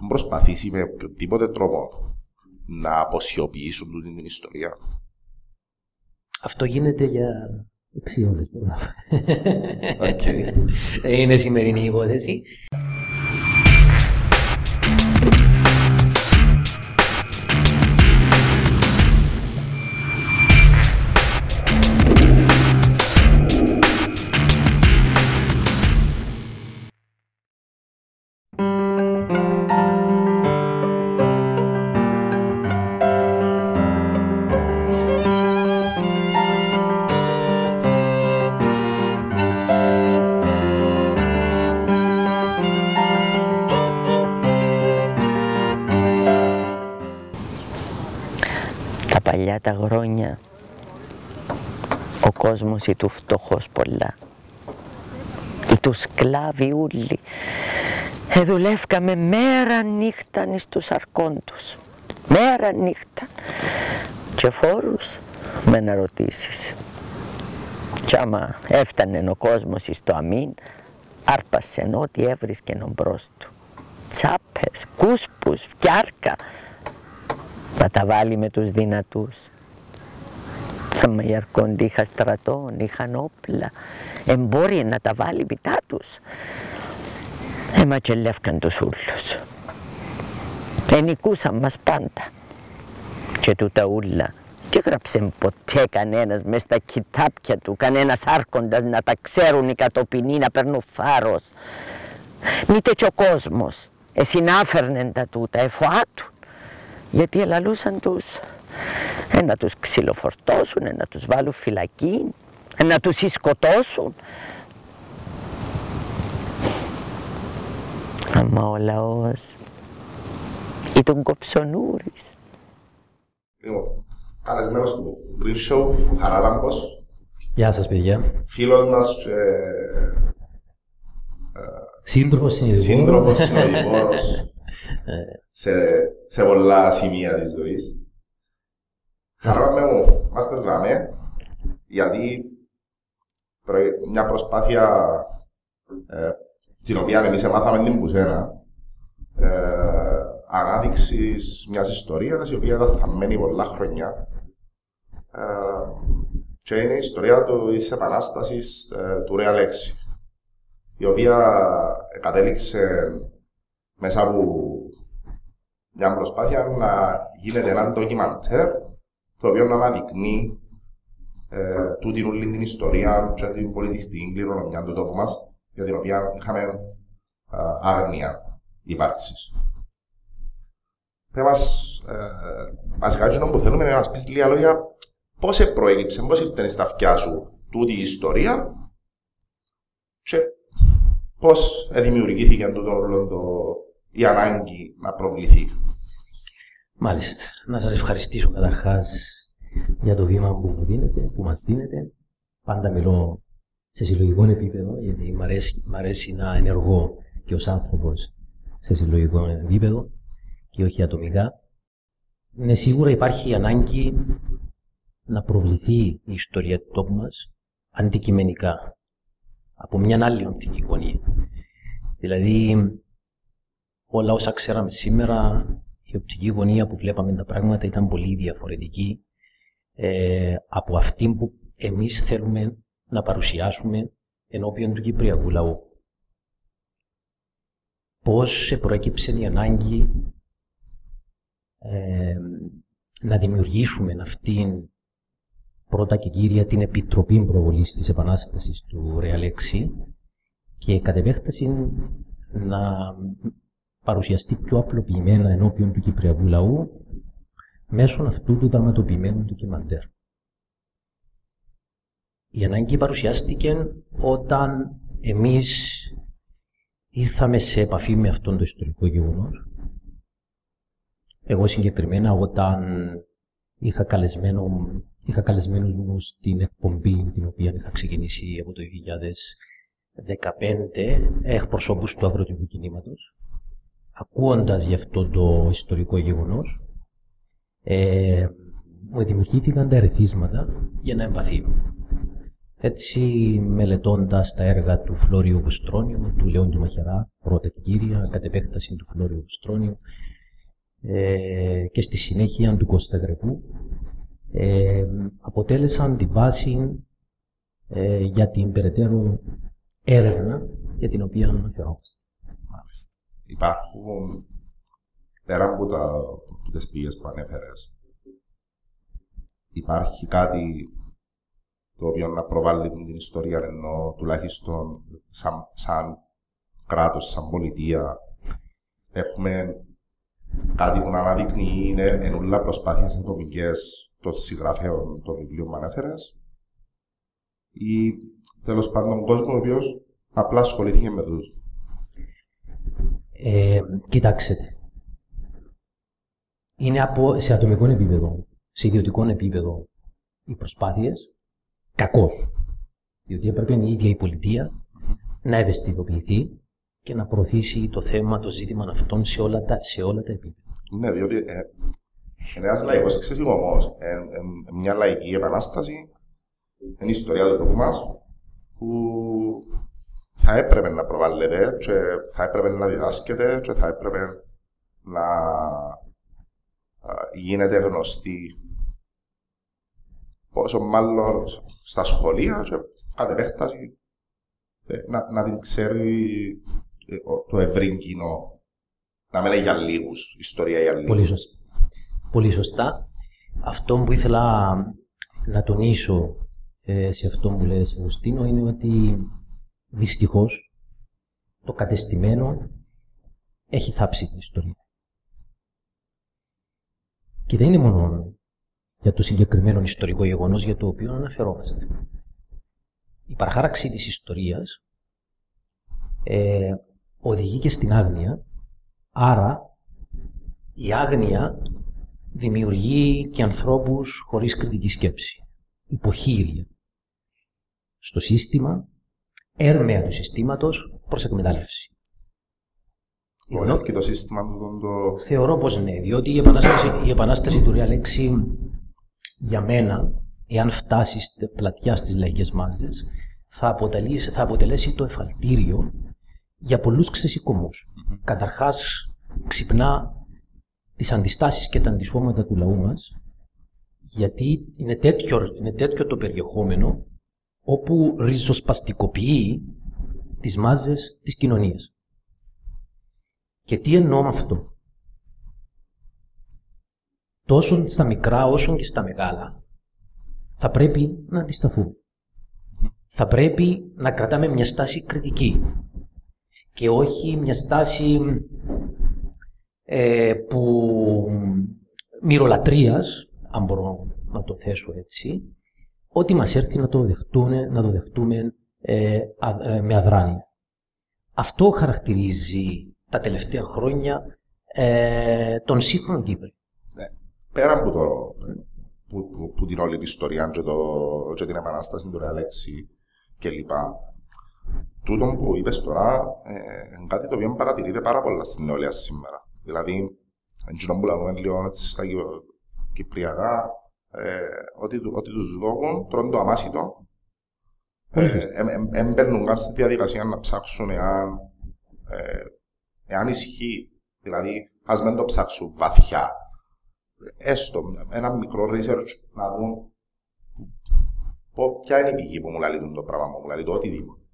έχουν προσπαθήσει με οποιοδήποτε τρόπο να αποσιοποιήσουν τούτη την ιστορία. Αυτό γίνεται για 6 ώρες. Okay. Είναι σημερινή υπόθεση. Ο κόσμος ή του φτωχός πολλά. Ή του σκλάβοι ούλοι. Εδουλεύκαμε μέρα νύχτα εις τους αρκόντους μέρα νύχτα. Και φόρους με να ρωτήσεις. Κι άμα έφτανε ο κόσμος εις το αμήν άρπασε ό,τι έβρισκε μπρος του. Τσάπες, κούσπους, φτιάρκα. Να τα βάλει με τους δυνατούς. Τα μαγιαρκόντι είχα στρατών, είχαν όπλα, εμπόρια να τα βάλει πιτά τους. Εματσελεύκαν τους ούλους. Ενικούσαν μας πάντα. Και τούτα ούλα και γράψε ποτέ κανένας μες στα κοιτάπια του, κανένας άρχοντας να τα ξέρουν οι κατοπινοί να παίρνουν φάρος. Μήτε και ο κόσμος, εσυνάφερνεν τα τούτα, εφοάτουν γιατί ελαλούσαν τους ε, να τους ξυλοφορτώσουν, ε, να τους βάλουν φυλακή, ε, να τους σκοτώσουν. Αμα ο λαός ήταν κοψονούρης. Λοιπόν, καλεσμένος του Green Show, ο Χαράλαμπος, Γεια σας παιδιά. φίλος μας και Σύντροφος συνειδητικός. σύντροφος, συνοδοιπόρος σε, σε πολλά σημεία της ζωής. Χαράμε μου, είμαστε δράμε, γιατί προ- μια προσπάθεια ε, την οποία εμείς έμαθαμε την Πουσένα ε, ανάδειξης μιας ιστορίας η οποία ήταν θαμμένη πολλά χρόνια. Ε, και είναι η ιστορία του, της επανάστασης ε, του Real Έξι η οποία κατέληξε μέσα από μια προσπάθεια να γίνεται ένα ντοκιμαντέρ το οποίο να αναδεικνύει ε, τούτην όλη την ιστορία και την πολιτιστική κληρονομιά του τόπου μας για την οποία είχαμε ε, άγνοια ύπαρξης. Θα μας, ε, βασικά εκείνο που θέλουμε είναι να μας πεις λίγα λόγια πώς προέκυψε, πώς ήρθε στα αυτιά σου τούτη η ιστορία και πώς δημιουργήθηκε τούτο όλο το, η ανάγκη να προβληθεί. Μάλιστα. Να σας ευχαριστήσω καταρχάς για το βήμα που μου δίνετε, που μας δίνετε. Πάντα μιλώ σε συλλογικό επίπεδο, γιατί μ' αρέσει, μ' αρέσει να ενεργώ και ως άνθρωπος σε συλλογικό επίπεδο και όχι ατομικά. Ναι, σίγουρα υπάρχει ανάγκη να προβληθεί η ιστορία του τόπου μας αντικειμενικά, από μια άλλη οπτική γωνία. Δηλαδή, όλα όσα ξέραμε σήμερα, η οπτική γωνία που βλέπαμε τα πράγματα ήταν πολύ διαφορετική ε, από αυτή που εμείς θέλουμε να παρουσιάσουμε ενώπιον του Κυπριακού λαού. Πώς προέκυψε η ανάγκη ε, να δημιουργήσουμε αυτήν πρώτα και κύρια την Επιτροπή Προβολής της Επανάστασης του Ρεαλέξη και κατ' επέκταση να παρουσιαστεί πιο απλοποιημένα ενώπιον του Κυπριακού λαού μέσω αυτού του δραματοποιημένου ντοκιμαντέρ. Η ανάγκη παρουσιάστηκε όταν εμείς ήρθαμε σε επαφή με αυτόν το ιστορικό γεγονός. Εγώ συγκεκριμένα όταν είχα, καλεσμένο, είχα καλεσμένους μου στην εκπομπή την οποία είχα ξεκινήσει από το 2015 εκπροσώπους του αγροτικού κινήματος ακούοντας γι' αυτό το ιστορικό γεγονός ε, μου δημιουργήθηκαν τα ερεθίσματα για να εμπαθύνω. Έτσι, μελετώντας τα έργα του Φλόριου Βουστρόνιου, του Λεόντου Μαχερά, πρώτα και κύρια, κατ' επέκταση του Φλόριου Βουστρόνιου, ε, και στη συνέχεια του Κώστα Γρεπού, ε, αποτέλεσαν τη βάση ε, για την περαιτέρω έρευνα για την οποία αναφερόμαστε. Μάλιστα. Υπάρχουν, πέρα από, τα, από τις πηγές που ανέφερες, υπάρχει κάτι το οποίο να προβάλλει την ιστορία ενώ τουλάχιστον σαν, σαν κράτος, σαν πολιτεία έχουμε κάτι που να αναδεικνύει είναι ενούλα προσπάθειες ατομικές των συγγραφέων των βιβλίων που ανέφερες ή τέλος πάντων κόσμος ο οποίος απλά ασχολήθηκε με τους. Ε, κοιτάξτε. Είναι από, σε ατομικό επίπεδο, σε ιδιωτικό επίπεδο οι προσπάθειες κακός. Διότι έπρεπε η ίδια η πολιτεία να ευαισθητοποιηθεί και να προωθήσει το θέμα, το ζήτημα αυτών σε όλα τα, σε όλα τα επίπεδα. Ναι, διότι ε, ένα λαϊκός εξεσυγωμός, ε, ε, μια λαϊκή επανάσταση, είναι η ιστορία του τόπου μας που θα έπρεπε να προβάλλεται και θα έπρεπε να διδάσκεται και θα έπρεπε να γίνεται γνωστή πόσο μάλλον στα σχολεία και κατ' επέκταση να, να την ξέρει το ευρύ κοινό. Να μην είναι για λίγους, ιστορία για λίγους. Πολύ σωστά. Πολύ σωστά. Αυτό που ήθελα να τονίσω ε, σε αυτό που λέει Αγουστίνο είναι ότι δυστυχώς το κατεστημένο έχει θάψει την ιστορία. Και δεν είναι μόνο για το συγκεκριμένο ιστορικό γεγονός για το οποίο αναφερόμαστε. Η παραχάραξη της ιστορίας ε, οδηγεί και στην άγνοια, άρα η άγνοια δημιουργεί και ανθρώπους χωρίς κριτική σκέψη, υποχείρια στο σύστημα, έρμεα του συστήματος προς εκμετάλλευση. Βολεύει το σύστημα του το... Θεωρώ πως ναι, διότι η επανάσταση, η επανάσταση του Ρεαλέξη για μένα, εάν φτάσεις στην πλατιά στις λαϊκές μάζες, θα, θα αποτελέσει το εφαλτήριο για πολλούς ξεσηκωμούς. Mm-hmm. Καταρχάς, ξυπνά τις αντιστάσεις και τα αντισώματα του λαού μας, γιατί είναι τέτοιο, είναι τέτοιο το περιεχόμενο όπου ριζοσπαστικοποιεί τις μάζες της κοινωνίας. Και τι εννοώ με αυτό; Τόσο στα μικρά όσο και στα μεγάλα θα πρέπει να αντισταθούμε. Θα πρέπει να κρατάμε μια στάση κριτική και όχι μια στάση ε, που μυρολατρείας, αν μπορώ να το θέσω έτσι, ό,τι μας έρθει να το δεχτούμε, να το δεχτούμε ε, ε, με αδράνεια. Αυτό χαρακτηρίζει τα τελευταία χρόνια ε, τον σύγχρονο Κύπρο. Ναι. Πέρα από το, που, που, που την όλη την ιστορία και, το, και την επανάσταση του Ρεαλέξη κλπ τούτο που είπες τώρα ε, είναι κάτι το οποίο παρατηρείται πάρα πολλά στην νεολαία σήμερα. Δηλαδή, εντζήνω που λέμε λίγο έτσι στα κυπριακά, ε, ότι, ότι τους δώκουν, τρώνε το αμάσιτο, δεν μπαίνουν καν στη διαδικασία να ψάξουν εάν, ε, εάν ισχύει. Δηλαδή, ας μην το ψάξουν βαθιά. Έστω ένα μικρό research να δουν ποια είναι η πηγή που μου λέει το πράγμα μου, λέει το οτιδήποτε.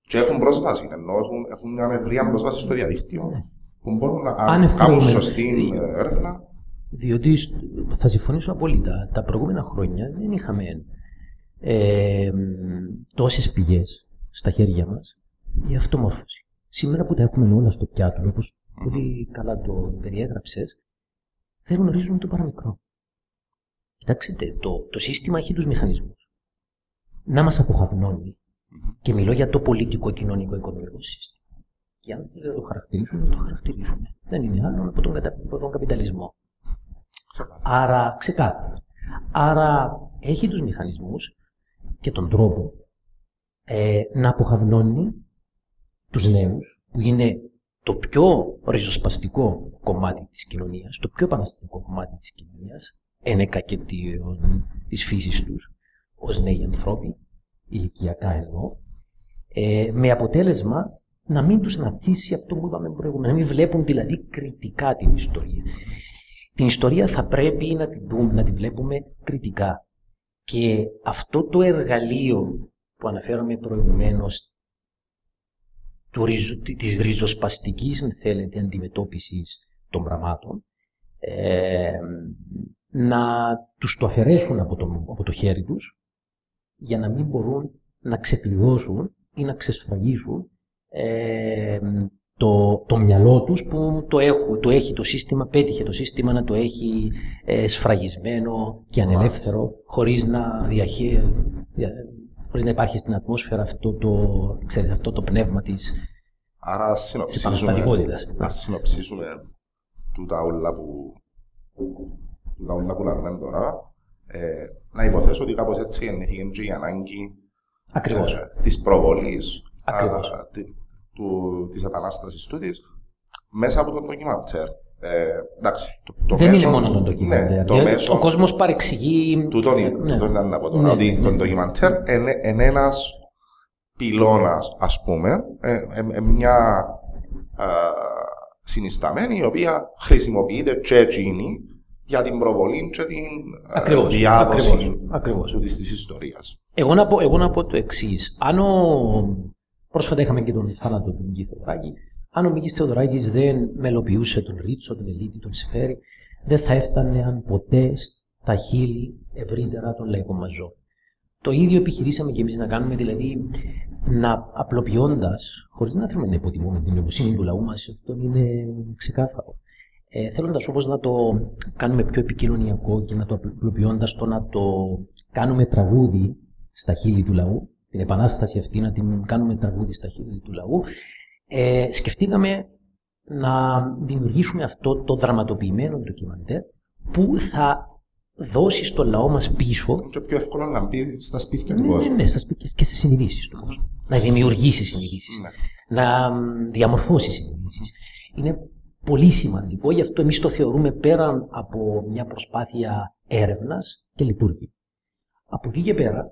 Και έχουν πρόσβαση, ενώ έχουν, έχουν μια ευρεία πρόσβαση στο διαδίκτυο ναι. που μπορούν να κάνουν σωστή έρευνα. Διότι θα συμφωνήσω απόλυτα. Τα προηγούμενα χρόνια δεν είχαμε ε, τόσες πηγές στα χέρια μας για αυτομόρφωση. Σήμερα που τα έχουμε όλα στο πιάτο, όπως πολύ καλά το περιέγραψες, δεν γνωρίζουν το παραμικρό. Κοιτάξτε, το, το σύστημα έχει τους μηχανισμούς. Να μας αποχαυνώνει και μιλώ για το πολιτικό, κοινωνικό, οικονομικό σύστημα. Και αν δεν το χαρακτηρίζουν, να το χαρακτηρίζουν. Δεν είναι άλλο από τον, από τον καπιταλισμό. Άρα, ξεκάθαρα. Άρα, έχει τους μηχανισμούς και τον τρόπο ε, να αποχαυνώνει τους νέους, που είναι το πιο ριζοσπαστικό κομμάτι της κοινωνίας, το πιο επαναστατικό κομμάτι της κοινωνίας, ένεκα και της φύσης τους, ως νέοι ανθρώποι, ηλικιακά εννοώ, ε, με αποτέλεσμα να μην τους αναπτύσσει αυτό που είπαμε προηγούμενα, να μην βλέπουν δηλαδή κριτικά την ιστορία. Την ιστορία θα πρέπει να την δούμε, να την βλέπουμε κριτικά. Και αυτό το εργαλείο που αναφέραμε προηγουμένως του, της ριζοσπαστικής, αν θέλετε, αντιμετώπισης των πραγμάτων, ε, να τους το αφαιρέσουν από το, από το χέρι τους για να μην μπορούν να ξεπληρώσουν ή να ξεσφραγίσουν ε, το, το μυαλό τους που το, έχω, το έχει το σύστημα, πέτυχε το σύστημα να το έχει ε, σφραγισμένο και ανελεύθερο χωρίς να, διαχεί, χωρίς να υπάρχει στην ατμόσφαιρα αυτό το, ξέρετε, αυτό το πνεύμα της Άρα ας συνοψίσουμε, ας συνοψίσουμε τούτα όλα που, τούτα όλα που λέμε τώρα. Ε, να υποθέσω ότι κάπως έτσι γεννήθηκε και η ανάγκη Ακριβώς. Ε, της προβολής του, της επανάστασης τούτης μέσα από το ντοκιμαντέρ. Ε, εντάξει, το, το Δεν μέσο, είναι μόνο το ντοκιμαντέρ. Ναι, το δηλαδή, μέσο, ο κόσμος παρεξηγεί... Τούτο ναι. ήταν να πω τώρα, ναι, ότι ναι. το ντοκιμαντέρ είναι, είναι ένας πυλώνας, ας πούμε, ε, ε, ε μια ε, συνισταμένη η οποία χρησιμοποιείται και εκείνη για την προβολή και την ακριβώς, διάδοση ακριβώς, ακριβώς. της, της ιστορίας. Εγώ να πω, εγώ να πω το εξής. Αν ο... Πρόσφατα είχαμε και τον θάνατο του Μίκη Θεοδωράκη. Αν ο Μίκη Θεοδωράκης δεν μελοποιούσε τον Ρίτσο, τον Ελίτη, τον Σεφέρη, δεν θα έφτανε αν ποτέ στα χείλη ευρύτερα των λαϊκών μαζών. Το ίδιο επιχειρήσαμε και εμείς να κάνουμε, δηλαδή να απλοποιώντας, χωρίς να θέλουμε να υποτιμούμε την νοημοσύνη του λαού μας, αυτό είναι ξεκάθαρο. Ε, Θέλοντας όμως να το κάνουμε πιο επικοινωνιακό και να το απλοποιώντας το να το κάνουμε τραγούδι στα χείλη του λαού, την επανάσταση αυτή να την κάνουμε τραγούδι στα χείλη του λαού, ε, σκεφτήκαμε να δημιουργήσουμε αυτό το δραματοποιημένο ντοκιμαντέρ που θα δώσει στο λαό μας πίσω... Είναι πιο εύκολο να μπει στα σπίτια του ναι, κόσμου. Ναι, ναι, στα σπίτια και στις συνειδήσεις του κόσμου. Να δημιουργήσει συνειδήσεις. Ναι. Να διαμορφώσει συνειδήσεις. Είναι πολύ σημαντικό, γι' αυτό εμείς το θεωρούμε πέραν από μια προσπάθεια έρευνας και λειτουργία. Από εκεί και πέρα,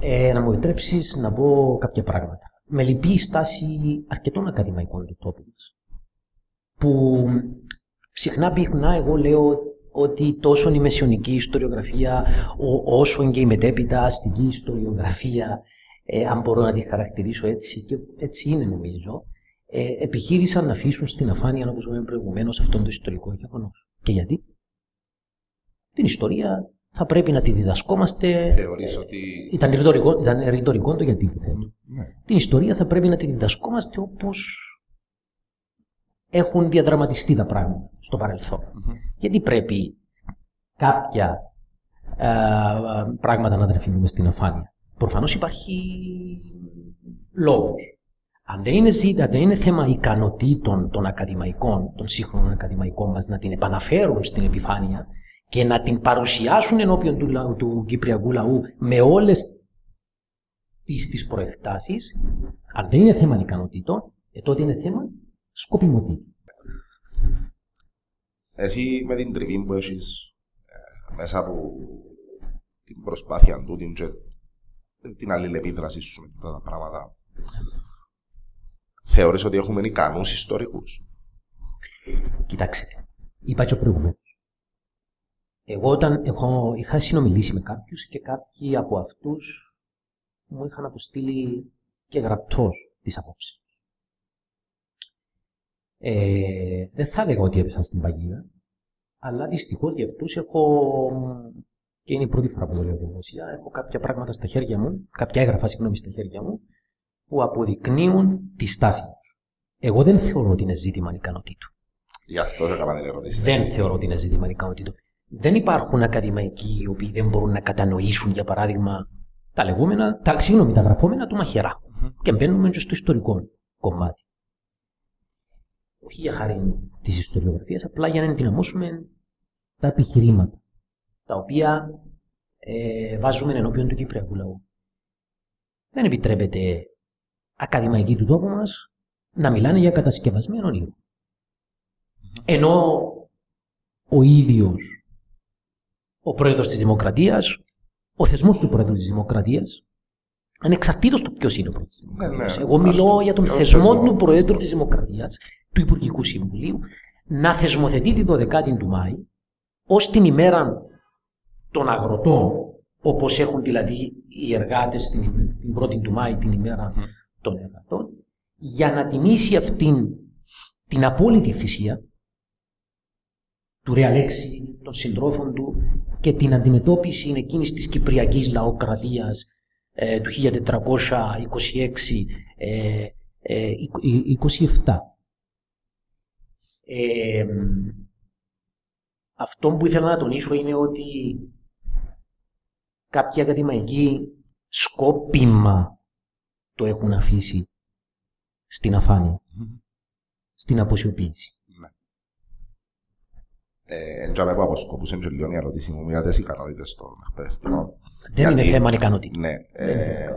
ε, να μου επιτρέψεις να πω κάποια πράγματα. Με λυπεί η στάση αρκετών ακαδημαϊκών του τόπου μας, που συχνά πυκνά εγώ λέω ότι τόσο η μεσαιωνική ιστοριογραφία όσο και η μετέπειτα αστική ιστοριογραφία, ε, αν μπορώ να τη χαρακτηρίσω έτσι, και έτσι είναι νομίζω, ε, επιχείρησαν να αφήσουν στην αφάνεια, όπως είπαμε προηγουμένως, αυτόν το ιστορικό γεγονός. Και γιατί; Την ιστορία θα πρέπει να τη διδασκόμαστε. Θεωρείς ότι. Ήταν ρητορικό, ήταν ρητορικό το γιατί που θέλω. Ναι. Την ιστορία θα πρέπει να τη διδασκόμαστε όπως έχουν διαδραματιστεί τα πράγματα στο παρελθον Γιατί πρέπει κάποια ε, πράγματα να τρεφήνουμε στην αφάνεια. Προφανώς υπάρχει λόγος. Αν δεν είναι, ζήτα, δεν είναι θέμα ικανοτήτων των ακαδημαϊκών, των σύγχρονων ακαδημαϊκών μας να την επαναφέρουν στην επιφάνεια, και να την παρουσιάσουν ενώπιον του, λαού, του Κυπριακού λαού με όλες τις, τις προεκτάσεις, αν δεν είναι θέμα ικανοτήτων, ε, τότε είναι θέμα σκοπιμοτήτων. Εσύ με την τριβή που έχεις ε, μέσα από την προσπάθεια του, την, την αλληλεπίδραση σου με αυτά τα πράγματα, θεωρείς ότι έχουμε ικανούς ιστορικούς; Κοιτάξτε, είπα και προηγουμένως. Εγώ όταν έχω, είχα συνομιλήσει με κάποιους και κάποιοι από αυτούς μου είχαν αποστείλει και γραπτός τις απόψεις. Ε, δεν θα έλεγα ότι έπεσαν στην παγίδα, αλλά δυστυχώς για αυτούς έχω, και είναι η πρώτη φορά που το λέω δημοσία, έχω κάποια πράγματα στα χέρια μου, κάποια έγγραφα συγγνώμη στα χέρια μου, που αποδεικνύουν τη στάση μου. Εγώ δεν θεωρώ ότι είναι ζήτημα ικανοτήτου. Γι' αυτό δεν έκανα ερώτηση. Δεν θεωρώ ότι είναι ζήτημα ικανοτήτου. Δεν υπάρχουν ακαδημαϊκοί οι οποίοι δεν μπορούν να κατανοήσουν, για παράδειγμα, τα λεγόμενα, τα, συγγνώμη, τα γραφόμενα του μαχαιρα Και μπαίνουμε και στο ιστορικό κομμάτι. Όχι για χάρη της ιστοριογραφίας, απλά για να ενδυναμώσουμε τα επιχειρήματα, τα οποία ε, βάζουμε ενώπιον του Κυπριακού λαού. Δεν επιτρέπεται ακαδημαϊκοί του τόπου μας να μιλάνε για κατασκευασμένο ήρωα. Ενώ ο ίδιος ο πρόεδρος της Δημοκρατίας, ο θεσμός του Πρόεδρου της Δημοκρατίας, ανεξαρτήτως του ποιος είναι ο Πρόεδρος της Δημοκρατία. Ναι, Εγώ μιλώ για τον θεσμό, θεσμό. του Προέδρου της Δημοκρατίας, του Υπουργικού Συμβουλίου, να θεσμοθετεί την 12η του Μάη ως την ημέρα των αγροτών, όπως έχουν δηλαδή οι εργάτες την, την 1η του Μάη, την ημέρα των εργατών, για να τιμήσει αυτήν την απόλυτη θυσία του Ρεαλέξη, των συντρόφων του και την αντιμετώπιση εκείνης της Κυπριακής λαοκρατίας ε, του 1426 ε, ε, 27. Ε, αυτό που ήθελα να τονίσω είναι ότι κάποιοι ακαδημαϊκοί σκόπιμα το έχουν αφήσει στην αφάνεια, στην αποσιοποίηση. Εν τζάμε που αποσκοπούσε και λίγο η ερώτηση μου για τις ικανότητες των εκπαιδευτικών. Δεν είναι θέμα ικανότητα. Ναι, ε,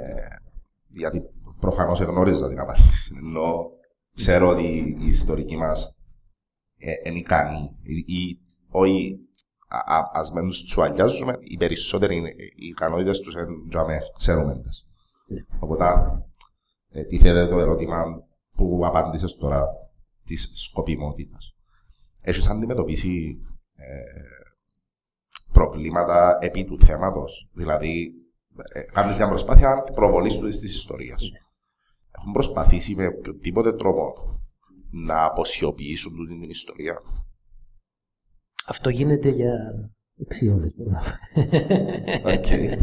γιατί προφανώς γνώριζα την απάντηση. Ενώ ξέρω ότι η ιστορική μας είναι ικανή ή όχι ας μην τους τσουαλιάζουμε, οι περισσότεροι οι ικανότητες τους είναι ξέρουμε τις. Οπότε ε, τίθεται το ερώτημα που απάντησες τώρα της σκοπιμότητας έχεις αντιμετωπίσει ε, προβλήματα επί του θέματος. Δηλαδή, ε, κάνεις μια προσπάθεια προβολής του της ιστορίας. Ναι. Έχουν προσπαθήσει με οποιοδήποτε τρόπο να αποσιοποιήσουν την ιστορία. Αυτό γίνεται για έξι ώρες. Okay.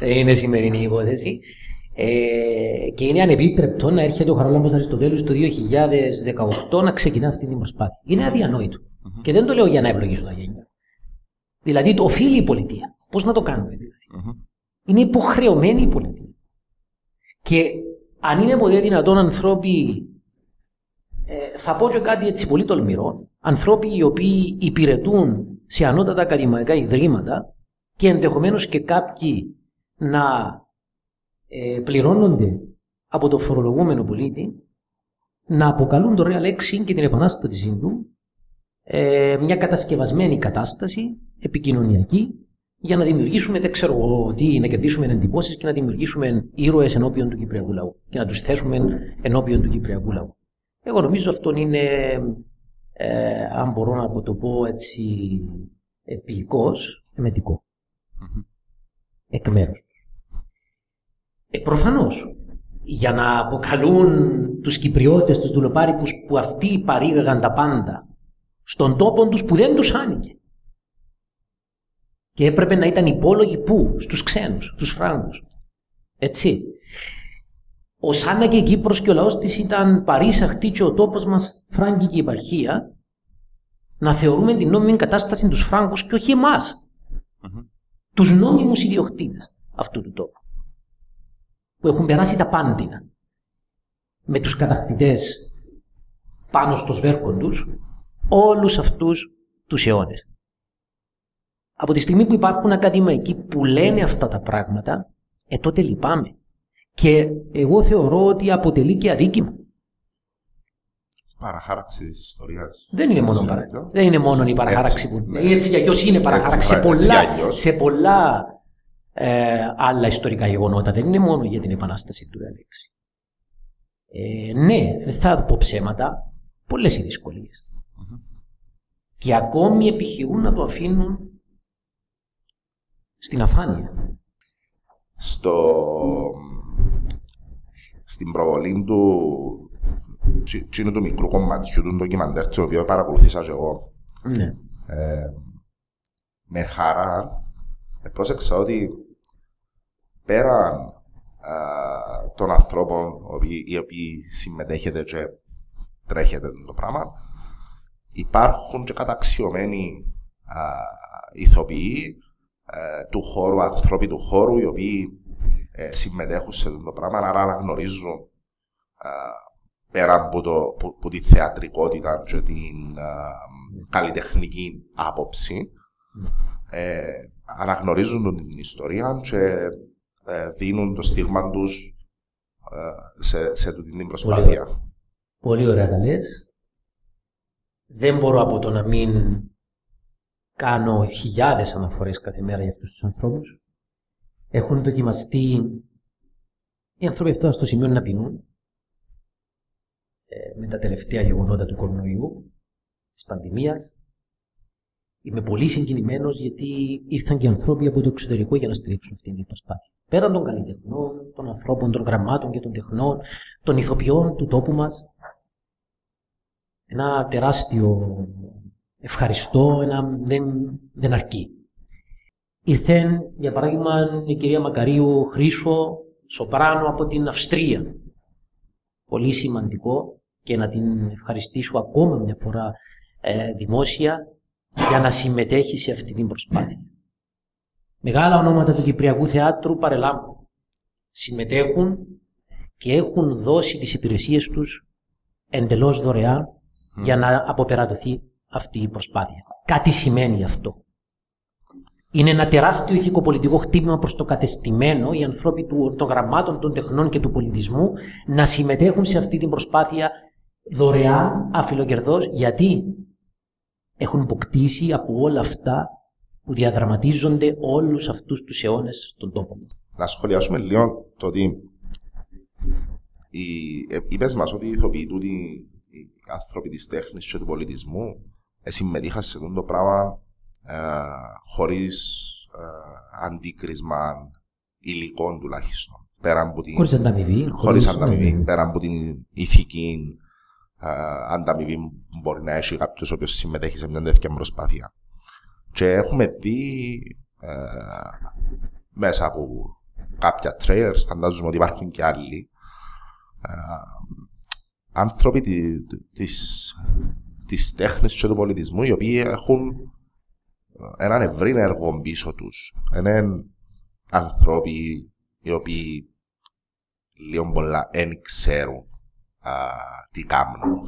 είναι σημερινή υπόθεση. Ε, και είναι ανεπίτρεπτο να έρχεται ο Χαρολάμπος Αριστοτέλους το 2018 να ξεκινά αυτή την προσπάθεια. Είναι αδιανόητο. Mm-hmm. Και δεν το λέω για να ευλογήσω τα γένια. Δηλαδή το οφείλει η πολιτεία. Πώς να το κάνουμε δηλαδή. Mm-hmm. Είναι υποχρεωμένη η πολιτεία. Και αν είναι ποτέ δυνατόν ανθρώποι, ε, θα πω και κάτι έτσι πολύ τολμηρό, ανθρώποι οι οποίοι υπηρετούν σε ανώτατα ακαδημαϊκά ιδρύματα και ενδεχομένως και κάποιοι να ε, πληρώνονται από το φορολογούμενο πολίτη να αποκαλούν το Real Exing και την επανάσταση του ε, μια κατασκευασμένη κατάσταση επικοινωνιακή για να δημιουργήσουμε, δεν ξέρω εγώ τι, να κερδίσουμε εντυπώσεις και να δημιουργήσουμε ήρωες ενώπιον του Κυπριακού λαού και να τους θέσουμε ενώπιον του Κυπριακού λαού. Εγώ νομίζω αυτό είναι, ε, αν μπορώ να το πω έτσι, επίοικος, εμετικό. Εκ μέρους ε, προφανώς, για να αποκαλούν τους Κυπριώτες, τους δουλοπάρικους που αυτοί παρήγαγαν τα πάντα στον τόπο τους που δεν τους άνοιγε. Και έπρεπε να ήταν υπόλογοι πού, στους ξένους, τους Φράγκους. Έτσι. Ο Σάνα και η Κύπρος και ο λαός της ήταν παρήσαχτη και ο τόπος μας φράγκικη επαρχία να θεωρούμε την νόμιμη κατάσταση τους Φράγκους και όχι εμάς. Mm-hmm. Τους νόμιμους ιδιοκτήτες αυτού του τόπου που έχουν περάσει τα πάντινα με τους κατακτητές πάνω στο σβέρκον τους όλους αυτούς τους αιώνες. Από τη στιγμή που υπάρχουν ακαδημαϊκοί που λένε αυτά τα πράγματα, ε τότε λυπάμαι. Και εγώ θεωρώ ότι αποτελεί και αδίκημα. Παραχάραξη της ιστορίας. Δεν είναι μόνο, παρα... δεν είναι μόνο η παραχάραξη που. Ναι. Έτσι κι αλλιώς είναι παραχάραξη. Σε πολλά, σε πολλά ε, άλλα ιστορικά γεγονότα. Δεν είναι μόνο για την επανάσταση του Ρεαλέξη. Ε, ναι, δεν θα πω ψέματα. Πολλές οι δυσκολίες. Και ακόμη επιχειρούν να το αφήνουν στην αφάνεια. Στο... Στην προβολή του τσίνου του μικρού κομματιού του ντοκιμαντέρ το οποίο παρακολουθήσα και εγώ ναι. ε, με χαρά πρόσεξα ότι πέραν των ανθρώπων οι οποίοι συμμετέχετε και τρέχετε το πράγμα, υπάρχουν και καταξιωμένοι ηθοποιοί ε, του χώρου, άνθρωποι του χώρου, οι οποίοι ε, συμμετέχουν σε αυτό το πράγμα, άρα αναγνωρίζουν πέρα από, το, που, τη θεατρικότητα και την καλλιτεχνική άποψη, ε, αναγνωρίζουν την ιστορία και ε, δίνουν το στίγμα τους ε, σε, σε αυτή την προσπάθεια. Πολύ, Πολύ ωραία τα λες. Δεν μπορώ από το να μην κάνω χιλιάδες αναφορές κάθε μέρα για αυτούς τους ανθρώπους. Έχουν δοκιμαστεί οι άνθρωποι αυτά στο σημείο να πεινούν ε, με τα τελευταία γεγονότα του κορονοϊού, της πανδημίας. Είμαι πολύ συγκινημένος γιατί ήρθαν και άνθρωποι από το εξωτερικό για να στηρίξουν αυτή την προσπάθεια. Πέραν των καλλιτεχνών, των ανθρώπων, των γραμμάτων και των τεχνών, των ηθοποιών του τόπου μας, ένα τεράστιο ευχαριστώ, ένα δεν, δεν αρκεί. Ήρθε, για παράδειγμα, η κυρία Μακαρίου Χρήσο, σοπράνο από την Αυστρία. Πολύ σημαντικό και να την ευχαριστήσω ακόμα μια φορά ε, δημόσια για να συμμετέχει σε αυτή την προσπάθεια. Μεγάλα ονόματα του Κυπριακού Θεάτρου παρελάμπουν. Συμμετέχουν και έχουν δώσει τις υπηρεσίες τους εντελώς δωρεάν για να αποπερατωθεί αυτή η προσπάθεια. Κάτι σημαίνει αυτό. Είναι ένα τεράστιο ηθικοπολιτικό χτύπημα προς το κατεστημένο οι ανθρώποι του, των γραμμάτων, των τεχνών και του πολιτισμού να συμμετέχουν σε αυτή την προσπάθεια δωρεάν, αφιλοκερδός, γιατί έχουν αποκτήσει από όλα αυτά που διαδραματίζονται όλους αυτούς τους αιώνες στον τόπο μας. Να σχολιάσουμε λίγο το ότι ε, είπες μας ότι οι ηθοποιοί του, οι άνθρωποι της τέχνης και του πολιτισμού συμμετείχαν σε αυτό το πράγμα ε, χωρίς ε, αντίκρισμα υλικών τουλάχιστον. Πέρα από την, χωρίς ανταμοιβή. Χωρίς ανταμοιβή. Πέρα από την ηθική ε, ανταμοιβή που μπορεί να έχει κάποιος ο οποίος συμμετέχει σε μια τέτοια προσπάθεια. Και έχουμε δει ε, μέσα από κάποια trailers, φαντάζομαι ότι υπάρχουν και άλλοι, ε, άνθρωποι της, της τέχνης και του πολιτισμού οι οποίοι έχουν έναν ευρύ έργο πίσω τους. Είναι άνθρωποι οι οποίοι λίγο πολλά δεν ξέρουν τι κάνουν.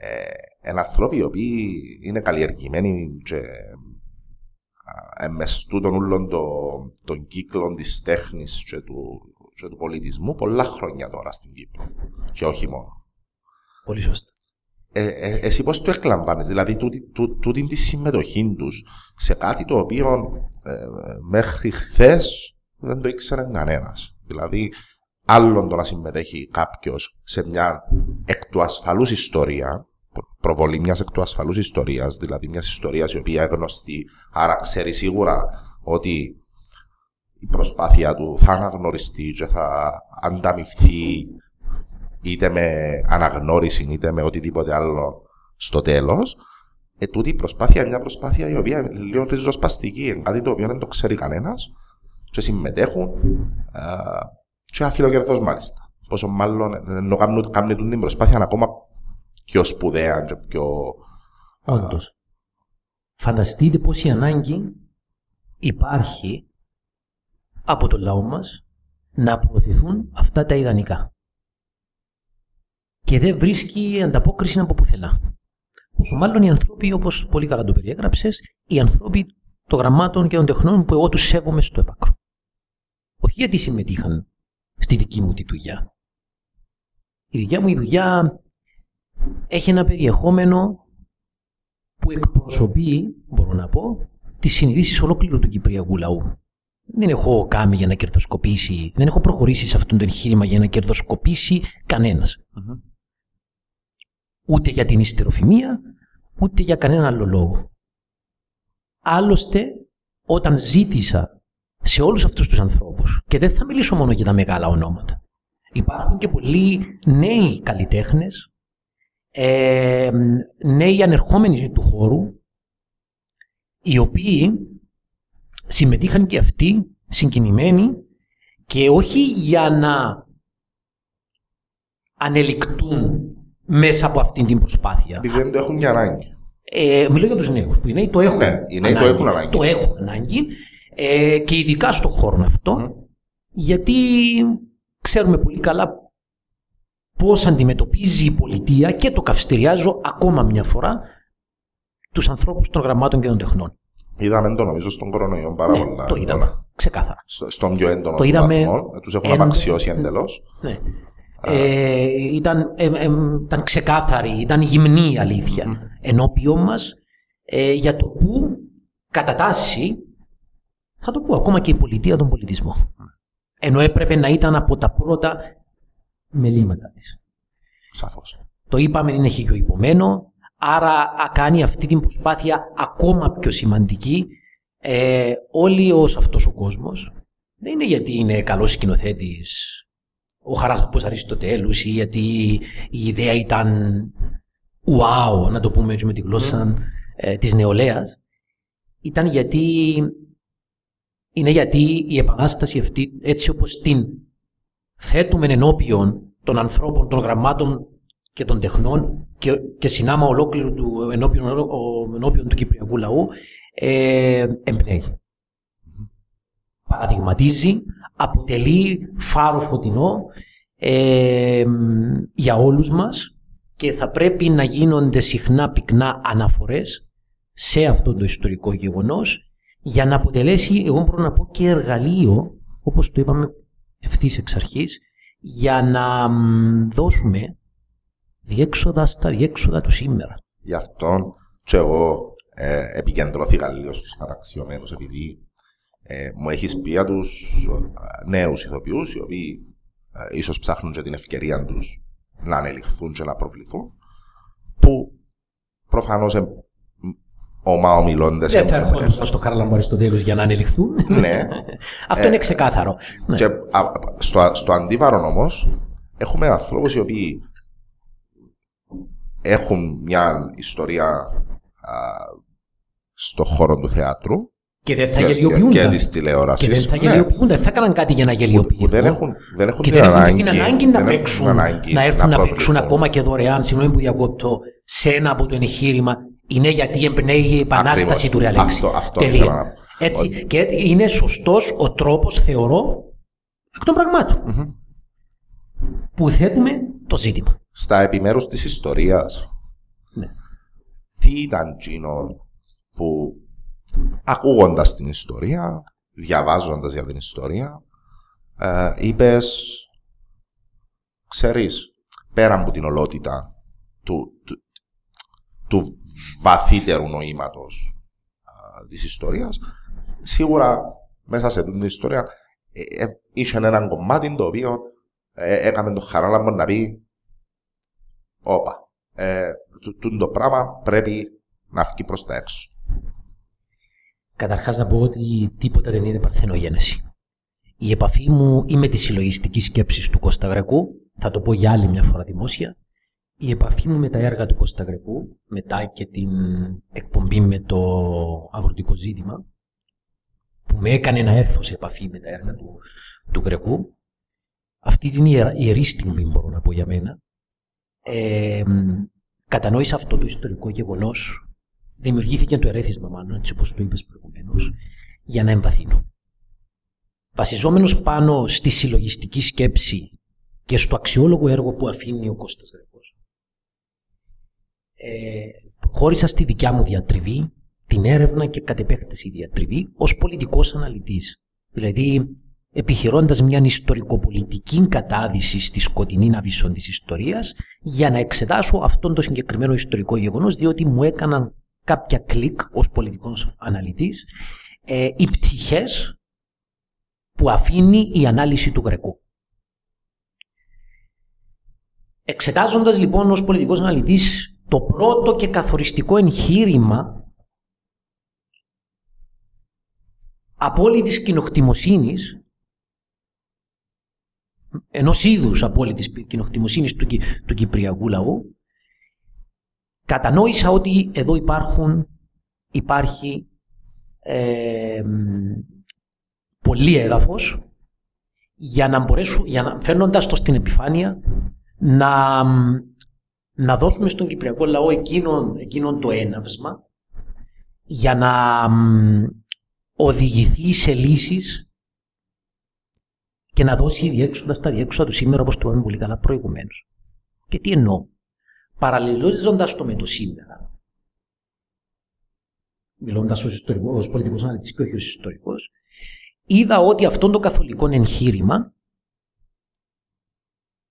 Ε, άνθρωποι οι οποίοι είναι καλλιεργημένοι και εμεστού όλων των το κύκλων της τέχνης και του, και του πολιτισμού πολλά χρόνια τώρα στην Κύπρο. Και όχι μόνο. Πολύ σωστά. Ε, ε, εσύ πώς το εκλαμβάνεις, δηλαδή τούτη, τού, τούτη τη συμμετοχή τους σε κάτι το οποίο ε, μέχρι χθες δεν το ήξερε κανένας. Δηλαδή άλλον το να συμμετέχει κάποιος σε μια εκ του ασφαλού ιστορία, προβολή μιας εκ του ασφαλού ιστορίας, δηλαδή μιας ιστορίας η οποία είναι γνωστή, άρα ξέρει σίγουρα ότι η προσπάθεια του θα αναγνωριστεί και θα ανταμυφθεί είτε με αναγνώριση είτε με οτιδήποτε άλλο στο τέλος. Ε, τούτη η προσπάθεια είναι μια προσπάθεια η οποία είναι λίγο ριζοσπαστική, κάτι το οποίο δεν το ξέρει κανένας και συμμετέχουν ε, και αφιλοκερδό μάλιστα. Πόσο μάλλον ενώ κάνουν, κάνουν την προσπάθεια ακόμα πιο σπουδαία και πιο. Όντως. Φανταστείτε πόση ανάγκη υπάρχει από το λαό μας να προωθηθούν αυτά τα ιδανικά. Και δεν βρίσκει ανταπόκριση από πουθενά. Πόσο μάλλον οι άνθρωποι, όπως πολύ καλά το περιέγραψες, οι άνθρωποι των γραμμάτων και των τεχνών που εγώ τους σέβομαι στο έπακρο. Όχι γιατί συμμετείχαν στη δική μου τη δουλειά. Η δικιά μου η δουλειά έχει ένα περιεχόμενο που εκπροσωπεί, μπορώ να πω, τις συνειδήσεις ολόκληρου του Κυπριακού λαού. Δεν έχω κάνει για να κερδοσκοπήσει, δεν έχω προχωρήσει σε αυτό το εγχείρημα για να κερδοσκοπήσει Ούτε για την ιστεροφημία, ούτε για κανένα άλλο λόγο. Άλλωστε, όταν ζήτησα σε όλους αυτούς τους ανθρώπους. Και δεν θα μιλήσω μόνο για τα μεγάλα ονόματα. Υπάρχουν και πολλοί νέοι καλλιτέχνες, ε, νέοι ανερχόμενοι του χώρου, οι οποίοι συμμετείχαν και αυτοί συγκινημένοι και όχι για να ανελικτούν μέσα από αυτή την προσπάθεια. Επειδή δεν το έχουν για ανάγκη. Ε, μιλώ για τους νέους που οι νέοι το έχουν. Ναι, οι νέοι ανάγκη, το έχουν ανάγκη. Το έχουν ανάγκη ε, και ειδικά στον χώρο αυτό, γιατί ξέρουμε πολύ καλά πώς αντιμετωπίζει η πολιτεία και το καυστηριάζω ακόμα μια φορά τους ανθρώπους των γραμμάτων και των τεχνών. Είδαμε το νομίζω στον κορονοϊό πάρα ναι, πολλά. Το είδαμε, ξεκάθαρα. Στο, στον πιο έντονο το είδαμε βαθμό, τους έχουν εν... απαξιώσει εντελώς. Ναι. Ε, ήταν, ε, ε, ήταν ξεκάθαρη, ήταν γυμνή η αλήθεια mm. ενώπιον μας ε, για το που κατά τάση θα το πω, ακόμα και η πολιτεία τον πολιτισμό. Ενώ έπρεπε να ήταν από τα πρώτα μελήματα της. Σαφώς. Το είπαμε είναι χιλιοϊπωμένο, άρα κάνει αυτή την προσπάθεια ακόμα πιο σημαντική. Ε, όλοι ως αυτός ο κόσμος δεν είναι γιατί είναι καλός σκηνοθέτης ο Χαράσπος Αριστοτέλους ή γιατί η ιδέα ήταν wow, να το πούμε έτσι με τη γλώσσα ε, της νεολαίας. Ήταν γιατί είναι γιατί η επανάσταση αυτή έτσι όπως την θέτουμε ενώπιον των ανθρώπων, των γραμμάτων και των τεχνών και, και συνάμα ολόκληρου του ενώπιον, ενώπιον του Κυπριακού λαού ε, εμπνέει. Παραδειγματίζει, αποτελεί φάρο φωτεινό ε, για όλους μας και θα πρέπει να γίνονται συχνά πυκνά αναφορές σε αυτό το ιστορικό γεγονός για να αποτελέσει, εγώ μπορώ να πω και εργαλείο, όπως το είπαμε ευθύς εξ αρχής, για να δώσουμε διέξοδα στα διέξοδα του σήμερα. Γι' αυτό και εγώ ε, επικεντρώθηκα λίγο στους καταξιωμένους επειδή ε, μου έχεις πει για τους ε, νέους ηθοποιούς οι οποίοι ε, ίσως ψάχνουν και την ευκαιρία τους να ανελιχθούν και να προβληθούν που προφανώς ε, ομαομιλώντες. Δεν θα έρχονται στο Κάρλαμπο Αριστοτέλους για να ανελιχθούν. Ναι. Αυτό είναι ξεκάθαρο. Ναι. Και στο, στο αντίβαρο όμως, έχουμε ανθρώπους οι οποίοι έχουν μια ιστορία α, στο χώρο του θεάτρου και δεν θα γελιοποιούνται. Και, της τηλεόρασης. Και δεν θα γελιοποιούνται. Δεν θα έκαναν κάτι για να γελιοποιηθούν. Δεν έχουν, δεν έχουν και την, δεν ανάγκη, έχουν την ανάγκη να παίξουν, ανάγκη, να έρθουν να, να παίξουν ακόμα και δωρεάν. Συγγνώμη που διακόπτω σε ένα από το εγχείρημα. Είναι γιατί εμπνέει η επανάσταση Ακριβώς. του ρεαλέξη. Αυτό, αυτό Τελεία. ήθελα να πω. Έτσι. Ότι- Και είναι σωστός ο τρόπος, θεωρώ, εκ των πραγμάτων. Μμμ. Που θέτουμε το ζήτημα. Στα επιμέρους της ιστορίας, Ναι. τι ήταν εκείνο που ακούγοντας την ιστορία, διαβάζοντας για την ιστορία, ε, είπες, ξέρεις, πέρα από την ολότητα του, του, του βαθύτερου νοήματος α, της ιστορίας, σίγουρα μέσα σε αυτή την ιστορία ε, ε, είχε έναν κομμάτι το οποίο ε, έκαμε το χαράλαμπο να πει όπα, ε, το, το, το πράγμα πρέπει να βγει προς τα έξω. Καταρχάς να πω ότι τίποτα δεν είναι παρθενογένεση. Η επαφή μου ή με τη συλλογιστική σκέψη του Κώστα Γρακού, θα το πω για άλλη μια φορά δημόσια, η επαφή μου με τα έργα του Κώστα Γρακού, μετά και την εκπομπή με το αγροτικό ζήτημα, που με έκανε να έρθω σε επαφή με τα έργα του, του Γρεκού, αυτή την ιερα- ιερή στιγμή μπορώ να πω για μένα, ε, κατανόησα αυτό το ιστορικό γεγονός δημιουργήθηκε το ερέθισμα μάλλον, έτσι όπως το είπες προηγουμένως, για να εμβαθύνω. Βασιζόμενος πάνω στη συλλογιστική σκέψη και στο αξιόλογο έργο που αφήνει ο Κώστας Γρεκός, ε, προχώρησα στη δικιά μου διατριβή, την έρευνα και κατ' επέκταση διατριβή, ως πολιτικός αναλυτής. Δηλαδή, επιχειρώντας μια ιστορικοπολιτική κατάδυση στη σκοτεινή ναβίσον της ιστορίας, για να εξετάσω αυτόν το συγκεκριμένο ιστορικό γεγονός, διότι μου έκαναν κάποια κλικ ως πολιτικός αναλυτής ε, οι πτυχές που αφήνει η ανάλυση του Γρεκού. Εξετάζοντας λοιπόν ως πολιτικός αναλυτής το πρώτο και καθοριστικό εγχείρημα απόλυτης κοινοκτημοσύνης ενός είδους απόλυτη κοινοκτημοσύνης του, Κι- του Κυπριακού λαού, κατανόησα ότι εδώ υπάρχουν, υπάρχει ε, μ, πολύ έδαφος για να μπορέσουν, για να, φέρνοντας το στην επιφάνεια, να, μ, να δώσουμε στον Κυπριακό λαό εκείνον, εκείνον το έναυσμα για να μ, οδηγηθεί σε λύσεις και να δώσει διέξοδα στα διέξοδα του σήμερα, όπως το είπαμε πολύ καλά προηγουμένως. Και τι εννοώ; Παραλληλίζοντας το με το σήμερα, μιλώντας ως πολιτικός αναλυτής και όχι ως ιστορικός, είδα ότι αυτό το καθολικό εγχείρημα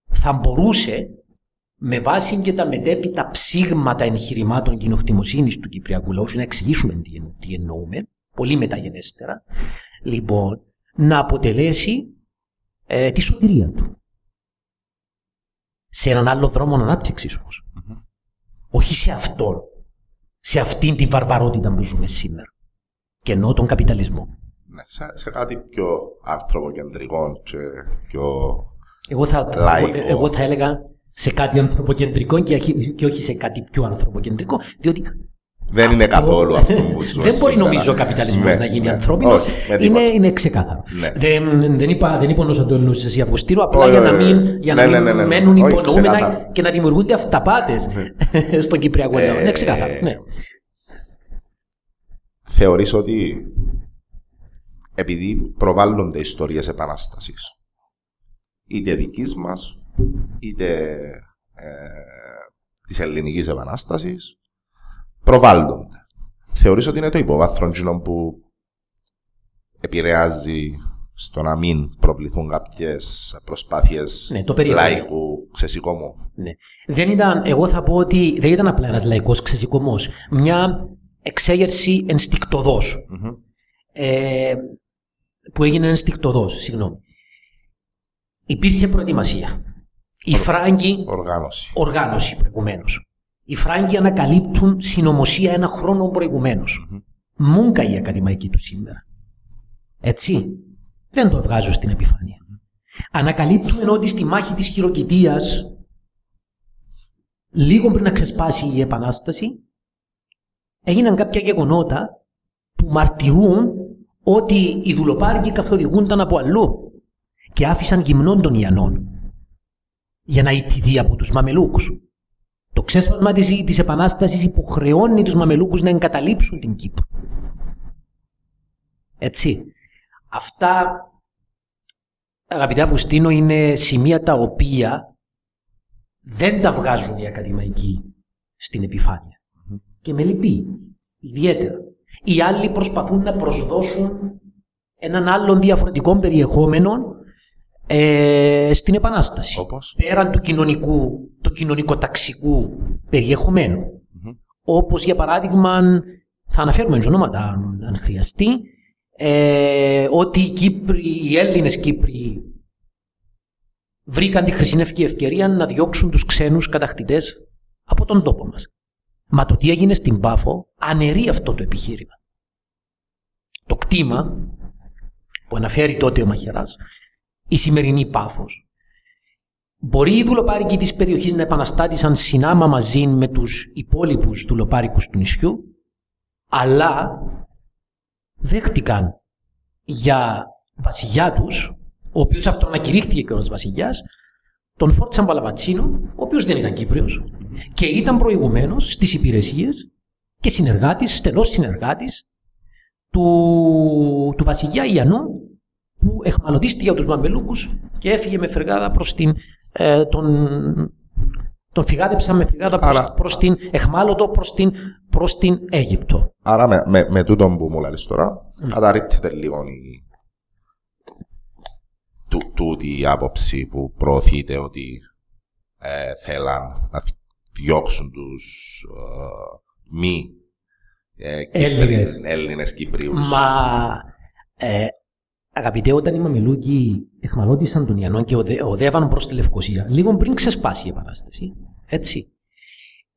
θα μπορούσε με βάση και τα μετέπειτα ψήγματα εγχειρημάτων κοινοκτημοσύνης του Κυπριακού λαού, να εξηγήσουμε τι, εν- τι εννοούμε, πολύ μεταγενέστερα, λοιπόν να αποτελέσει ε, τη σωτηρία του. Σε έναν άλλο δρόμο ανάπτυξης Όχι σε αυτόν. Σε αυτήν την βαρβαρότητα που ζούμε σήμερα. Και εννοώ τον καπιταλισμό. Ναι, σε, σε κάτι πιο ανθρωποκεντρικό και πιο εγώ θα, λαϊκό. εγώ θα έλεγα σε κάτι ανθρωποκεντρικό και, αχι- και όχι σε κάτι πιο ανθρωποκεντρικό, διότι Δεν είναι καθόλου αυτό που ζούμε δεν μπορεί σήμερα. νομίζω ο καπιταλισμός Ναι, να γίνει ναι. ανθρώπινος. Όχι, με είναι, τίποτα. είναι ξεκάθαρο. Ναι. Δεν, δεν είπα, δεν είπα όσο το εννοούσε εσύ Αυγουστήρο, απλά Όχι, για να όχι, μην, όχι. για να Ναι, μην ναι, ναι, ναι. μένουν Όχι, υπονοούμενα ξεκάθαρα. Ναι. και να δημιουργούνται αυταπάτες στον Κυπριακό λαό. Ε, Είναι ξεκάθαρο. Ναι. Θεωρείς ότι επειδή προβάλλονται ιστορίες επανάστασης είτε δικής μας είτε ε, της ελληνικής επανάστασης προβάλλονται. Θεωρείς ότι είναι το υποβάθρο εκείνο που επηρεάζει στο να μην προβληθούν κάποιες προσπάθειες Ναι, το περιέχει. λαϊκού ξεσηκώμου. Ναι. Δεν ήταν, εγώ θα πω ότι δεν ήταν απλά ένας λαϊκός ξεσηκωμός. Μια εξέγερση ενστικτοδός. Ε, που έγινε ενστικτοδός, συγγνώμη. Υπήρχε προετοιμασία. Οι Φράγκοι, Οργάνωση. οργάνωση προηγουμένως. Οι Φράγκοι ανακαλύπτουν συνωμοσία ένα χρόνο προηγουμένως. Μούγκα η ακαδημαϊκή του σήμερα. Έτσι. Δεν το βγάζω στην επιφάνεια. Ανακαλύπτουμε ότι στη μάχη της χειροκητίας, λίγο πριν να ξεσπάσει η Επανάσταση, έγιναν κάποια γεγονότα που μαρτυρούν ότι οι δουλοπάρικοι καθοδηγούνταν από αλλού και άφησαν γυμνών των Ιαννών για να ιτηθεί από τους Μαμελούκους. Το ξέσπασμα της, της Επανάστασης υποχρεώνει τους Μαμελούκους να εγκαταλείψουν την Κύπρο. Έτσι. Αυτά, αγαπητέ Αυγουστίνο, είναι σημεία τα οποία δεν τα βγάζουν οι ακαδημαϊκοί στην επιφάνεια. Και με λυπεί, ιδιαίτερα. Οι άλλοι προσπαθούν να προσδώσουν έναν άλλον διαφορετικό περιεχόμενο ε, στην Επανάσταση. Όπως. Πέραν του κοινωνικού, του κοινωνικοταξικού περιεχομένου. Όπως για παράδειγμα, θα αναφέρουμε ονόματα αν, αν χρειαστεί, ε, ότι οι, Κύπροι, οι Έλληνες Κύπροι βρήκαν τη χρυσινεύκη ευκαιρία να διώξουν τους ξένους κατακτητές από τον τόπο μας. Μα το τι έγινε στην Πάφο αναιρεί αυτό το επιχείρημα. Το κτήμα που αναφέρει τότε ο Μαχαιράς, η σημερινή Πάφος, μπορεί οι δουλοπάρικοι της περιοχής να επαναστάτησαν συνάμα μαζί με τους υπόλοιπους δουλοπάρικους του νησιού, αλλά δέχτηκαν για βασιλιά τους, ο οποίος αυτοανακηρύχθηκε και ως βασιλιάς, τον Φόρτσαν Παλαβατσίνο, ο οποίος δεν ήταν Κύπριος και ήταν προηγουμένως στις υπηρεσίες και συνεργάτης, στενός συνεργάτης του, του βασιλιά Ιαννού που εχμαλωτίστηκε από τους Μαμπελούκους και έφυγε με φρεγάδα προς την, ε, τον, τον φυγάδεψαν με φρεγάδα προς, Άρα- προς την, εχμάλωτο προς την, προς την Αίγυπτο. Άρα με, με, με τούτον που μου λες τώρα, καταρρύπτεται λίγο η, του, τούτη η άποψη που προωθείται ότι ε, θέλαν να διώξουν τους ε, μη ε, Έλληνες. Κύπριους- Έλληνες Κύπριους. Μα ε, αγαπητέ, όταν οι Μαμιλούκοι εχμαλώτησαν τον Ιαννό και οδε, οδεύαν προς τη Λευκοσία, λίγο πριν ξεσπάσει η Επανάσταση, έτσι,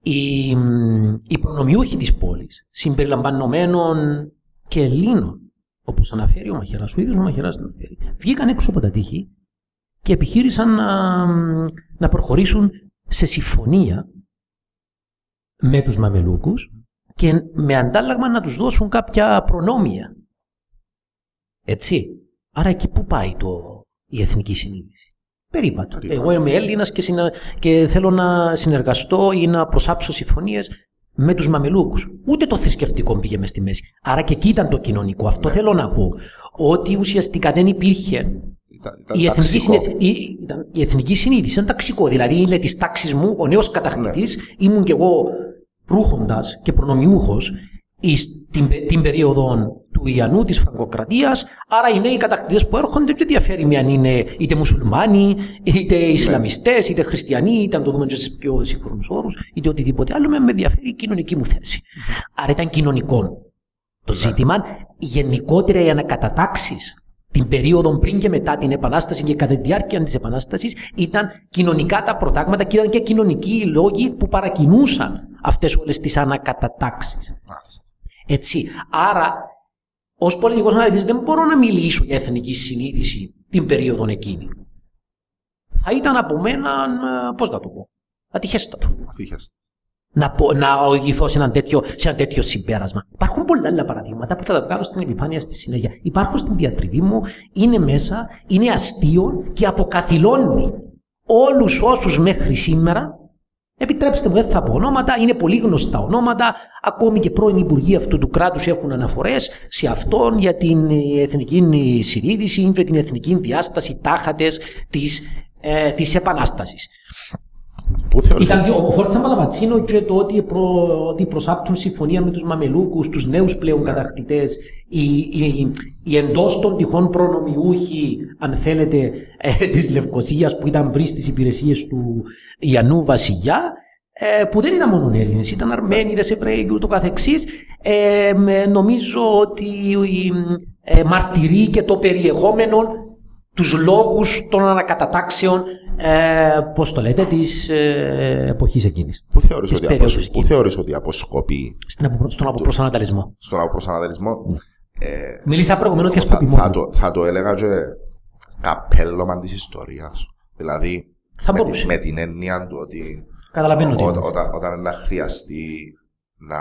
οι, μ, οι προνομιούχοι της πόλης, συμπεριλαμβανομένων και Ελλήνων, όπως αναφέρει ο Μαχαιράς, ο ίδιος ο Μαχαιράς αναφέρει, βγήκαν έξω από τα τείχη και επιχείρησαν να, να προχωρήσουν σε συμφωνία με τους Μαμελούκους και με αντάλλαγμα να τους δώσουν κάποια προνόμια. Έτσι. Άρα εκεί πού πάει το, η εθνική συνείδηση. Περίπατο. Περίπατο. Εγώ είμαι Έλληνας και, συνα- και θέλω να συνεργαστώ ή να προσάψω συμφωνίες με τους Μαμελούκους. Ούτε το θρησκευτικό πήγε μες στη μέση. Άρα και εκεί ήταν το κοινωνικό. Αυτό Ναι. θέλω να πω. Ότι ουσιαστικά δεν υπήρχε Ήταν, ήταν η εθνική, ταξικό. συνε- η, ήταν, η εθνική συνείδηση ήταν ταξικό. Δηλαδή είναι της τάξης μου, ο νέος κατακτητής, ήμουν κι εγώ ρούχοντας και προνομιούχος την, πε- την περίοδο του Ιαννού της Φραγκοκρατίας. Άρα οι νέοι κατακτητές που έρχονται δεν διαφέρει με αν είναι είτε μουσουλμάνοι, είτε Ισλαμιστές, είτε χριστιανοί, είτε αν το δούμε και σε πιο σύγχρονους όρους, είτε οτιδήποτε άλλο. Με με ενδιαφέρει η κοινωνική μου θέση. Άρα ήταν κοινωνικό το ζήτημα. Γενικότερα οι ανακατατάξεις την περίοδο πριν και μετά την Επανάσταση και κατά τη διάρκεια της Επανάστασης ήταν κοινωνικά τα προτάγματα και ήταν και κοινωνικοί οι λόγοι που παρακινούσαν αυτές όλες τις ανακατατάξεις. Έτσι. Άρα, ως πολιτικός αναλυτής, δεν μπορώ να μιλήσω για εθνική συνείδηση την περίοδο εκείνη. Θα ήταν από μένα, πώς να το πω, ατυχέστατο. Ατυχέστατο να, να οδηγηθώ σε ένα, τέτοιο, σε ένα τέτοιο συμπέρασμα. Υπάρχουν πολλά άλλα παραδείγματα που θα τα βγάλω στην επιφάνεια στη συνέχεια. Υπάρχουν στην διατριβή μου, είναι μέσα, είναι αστείο και αποκαθιλώνει όλους όσους μέχρι σήμερα. Επιτρέψτε μου, δεν θα πω ονόματα, είναι πολύ γνωστά ονόματα. Ακόμη και πρώην Υπουργοί αυτού του κράτους έχουν αναφορές σε αυτόν για την εθνική συνείδηση και την εθνική διάσταση τάχατες της ε, της Επανάστασης. Πού Ήταν δύο, ο Φόρτσα Μαλαβατσίνο και το ότι, προ, ότι προσάπτουν συμφωνία με τους Μαμελούκους, τους νέους πλέον κατακτητές, οι, οι, οι εντός των τυχών προνομιούχοι, αν θέλετε, ε, της Λευκοσίας που ήταν πριν στις υπηρεσίες του Ιαννού Βασιλιά, ε, που δεν ήταν μόνο Έλληνες, ήταν Αρμένιδες, Εβραίοι και ούτω καθεξής. Ε, νομίζω ότι ε, μαρτυρεί και το περιεχόμενο τους λόγους των ανακατατάξεων, ε, πώς το λέτε, της ε, εποχής εκείνης. Πού θεωρείς, ότι, αποσ... Πού θεωρείς ότι αποσκοπεί... στον αποπροσανατολισμό. Στον αποπροσανατολισμό. Ε, Μίλησα προηγουμένως για σκοπιμό. Θα, θα, το, θα το έλεγα και καπέλωμα της ιστορίας. Δηλαδή, θα με, με, την έννοια του ότι Καταλαβαίνω ό, ό, όταν, όταν να χρειαστεί να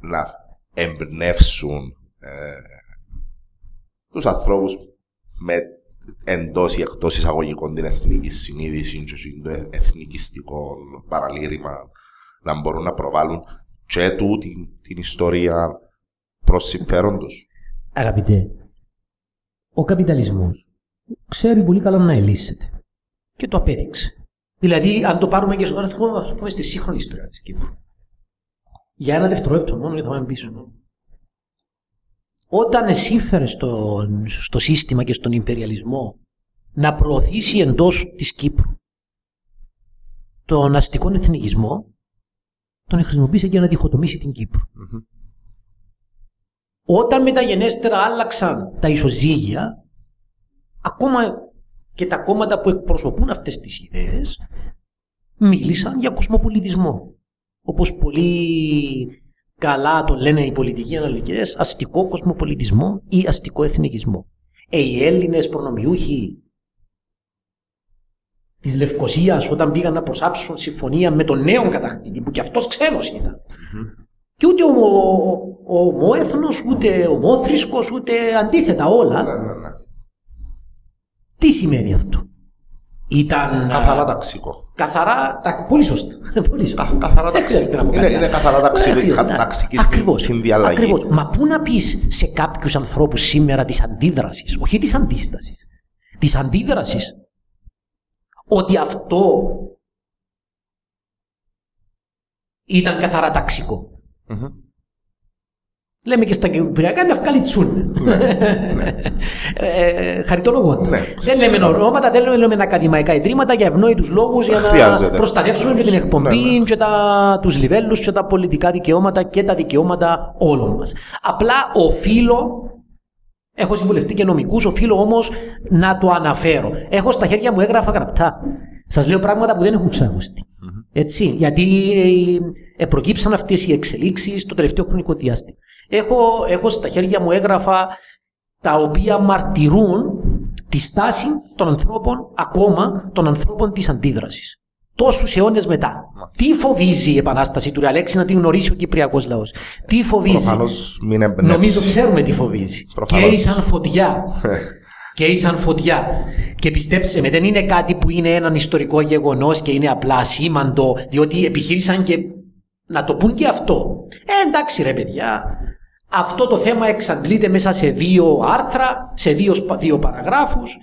να εμπνεύσουν ε, τους ανθρώπους με εντός ή εκτός εισαγωγικών την εθνική συνείδηση και το εθνικιστικό παραλήρημα να μπορούν να προβάλλουν και του την, την ιστορία προς συμφέρον τους. Αγαπητέ, ο καπιταλισμός ξέρει πολύ καλά να ελύσσεται και το απέδειξε. Δηλαδή, αν το πάρουμε και στο πούμε στη σύγχρονη ιστορία της Κύπρου. Για ένα δευτερόλεπτο μόνο, γιατί θα πάμε πίσω. Όταν εσύ φέρες στο, στο σύστημα και στον υπεριαλισμό να προωθήσει εντός της Κύπρου τον αστικό εθνικισμό, τον χρησιμοποίησε για να διχοτομήσει την κυπρου Όταν μεταγενέστερα άλλαξαν τα ισοζύγια, ακόμα και τα κόμματα που εκπροσωπούν αυτές τις ιδέες, μίλησαν για κοσμοπολιτισμό. Όπως πολλοί καλά το λένε οι πολιτικοί αναλυτικέ, αστικό κοσμοπολιτισμό ή αστικό εθνικισμό. Ε, οι Έλληνες προνομιούχοι της Λευκοσίας, όταν πήγαν να προσάψουν συμφωνία με τον νέο κατακτητή, που κι αυτός ξένος ήταν. Mm-hmm. Και ούτε ομόεθνος, ούτε ομόθρησκος, ούτε αντίθετα όλα. Ναι, ναι, ναι. Τι σημαίνει αυτό; Ήταν. Καθαρά ταξικό. Καθαρά. Πολύ σωστά. Πολύ σωστά. καθαρά ταξικό. Είναι, είναι καθαρά ταξική συνδιαλλαγή. Ακριβώς. Μα πού να πεις σε κάποιους ανθρώπους σήμερα της αντίδρασης, όχι της αντίστασης, της αντίδρασης, ότι αυτό ήταν καθαρά ταξικό. Λέμε και στα Κυπριακά να βγάλει τσούνες. Ναι, ναι. ε, χαριτολογώντας. Ναι, δεν λέμε ονόματα, δεν λέμε ακαδημαϊκά ιδρύματα για ευνόητους λόγους για να προστατεύσουμε και την εκπομπή και τους λιβέλους και τα πολιτικά δικαιώματα και τα δικαιώματα όλων μας. Απλά οφείλω Έχω συμβουλευτεί και νομικούς, οφείλω όμως να το αναφέρω. Έχω στα χέρια μου έγγραφα γραπτά. Σας λέω πράγματα που δεν έχουν ξανακουστεί. Έτσι, γιατί ε, προκύψαν αυτές οι εξελίξεις το τελευταίο χρονικό διάστημα. Έχω, έχω στα χέρια μου έγγραφα τα οποία μαρτυρούν τη στάση των ανθρώπων, ακόμα των ανθρώπων της αντίδρασης. Τόσους αιώνες μετά. Τι φοβίζει η επανάσταση του Ρεαλέξη να την γνωρίσει ο Κυπριακός λαός. Τι φοβίζει. μην Νομίζω ξέρουμε τι φοβίζει. Προφανώς. Και σαν φωτιά. και σαν φωτιά. Και πιστέψτε με, δεν είναι κάτι που είναι έναν ιστορικό γεγονός και είναι απλά σήμαντο, διότι επιχείρησαν και να το πούν και αυτό. Ε, εντάξει ρε παιδιά, αυτό το θέμα εξαντλείται μέσα σε δύο άρθρα, σε δύο, δύο παραγράφους.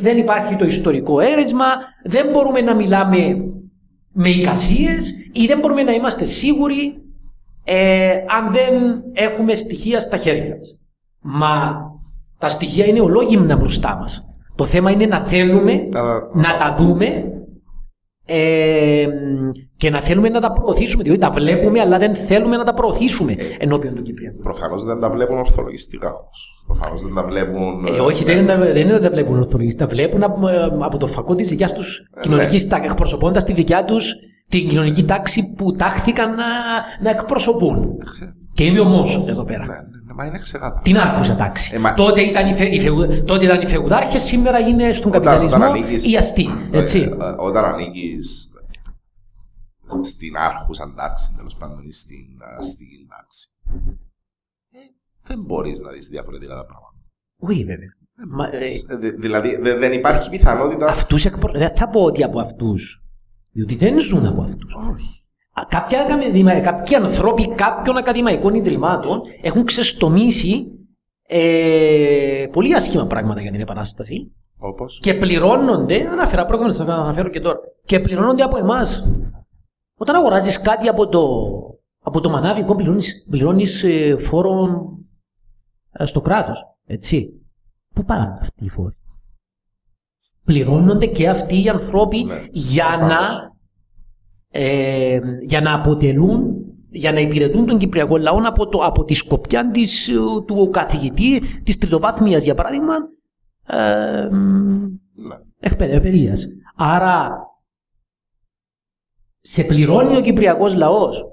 Δεν υπάρχει το ιστορικό αίρεσμα, δεν μπορούμε να μιλάμε με εικασίες ή δεν μπορούμε να είμαστε σίγουροι ε, αν δεν έχουμε στοιχεία στα χέρια μας. Μα τα στοιχεία είναι ολόγυμνα μπροστά μας. Το θέμα είναι να θέλουμε να τα δούμε ε, Και να θέλουμε να τα προωθήσουμε, διότι τα βλέπουμε, αλλά δεν θέλουμε να τα προωθήσουμε Ε, ενώπιον του Κυπριακού. Προφανώς δεν τα βλέπουν ορθολογιστικά όμως. Προφανώς δεν τα βλέπουν. Ε, όχι, δεν είναι, δεν είναι ότι τα βλέπουν ορθολογιστέ. Τα βλέπουν από, ε, από το φακό της δικιάς τους κοινωνική τάξη, εκπροσωπώντας τη δικιά τους την κοινωνική τάξη που τάχθηκαν να, να εκπροσωπούν. Και είμαι ομό εδώ πέρα. Ναι, ναι, ναι, μα είναι ξεκάθαρο. Την άρχουσα τάξη. Ε, μα- τότε, ήταν οι, φε, οι φεου- τότε ήταν οι φεουδάρχες, σήμερα είναι στον Όταν- καπιταλισμό όταν ανήκεις- οι αστεί. Έτσι. Ε, ε, Όταν ανήκεις στην άρχουσα τάξη, τέλος πάντων, ή στην αστική τάξη, ε, δεν μπορείς να δεις διαφορετικά τα πράγματα. Όχι βέβαια. Μα, ε, Ε, δη- δηλαδή δε- δεν υπάρχει πιθανότητα. αυτούς εκπρο... Δεν θα πω ότι από αυτούς. Διότι δεν ζουν από αυτούς. Όχι. Α, Κάποια, ακαδημα- κάποιοι ανθρώποι κάποιων ακαδημαϊκών ιδρυμάτων έχουν ξεστομίσει ε, πολύ άσχημα πράγματα για την Επανάσταση Όπως; και πληρώνονται, αναφέρα προηγούμενα, θα αναφέρω και τώρα, και πληρώνονται από εμάς. Όταν αγοράζεις κάτι από το, από το μανάβικο, πληρώνεις πληρώνεις, ε, φόρο ε, στο κράτος. Έτσι. Πού πάνε αυτοί οι φόροι; Πληρώνονται και αυτοί οι άνθρωποι Ναι, για, προφανώς. να, ε, για να αποτελούν για να υπηρετούν τον Κυπριακό λαό από, το, από τη σκοπιά της, ε, του καθηγητή της τριτοβάθμιας για παράδειγμα ε, Ναι. εκπαιδευτία. Άρα σε πληρώνει ο Κυπριακός λαός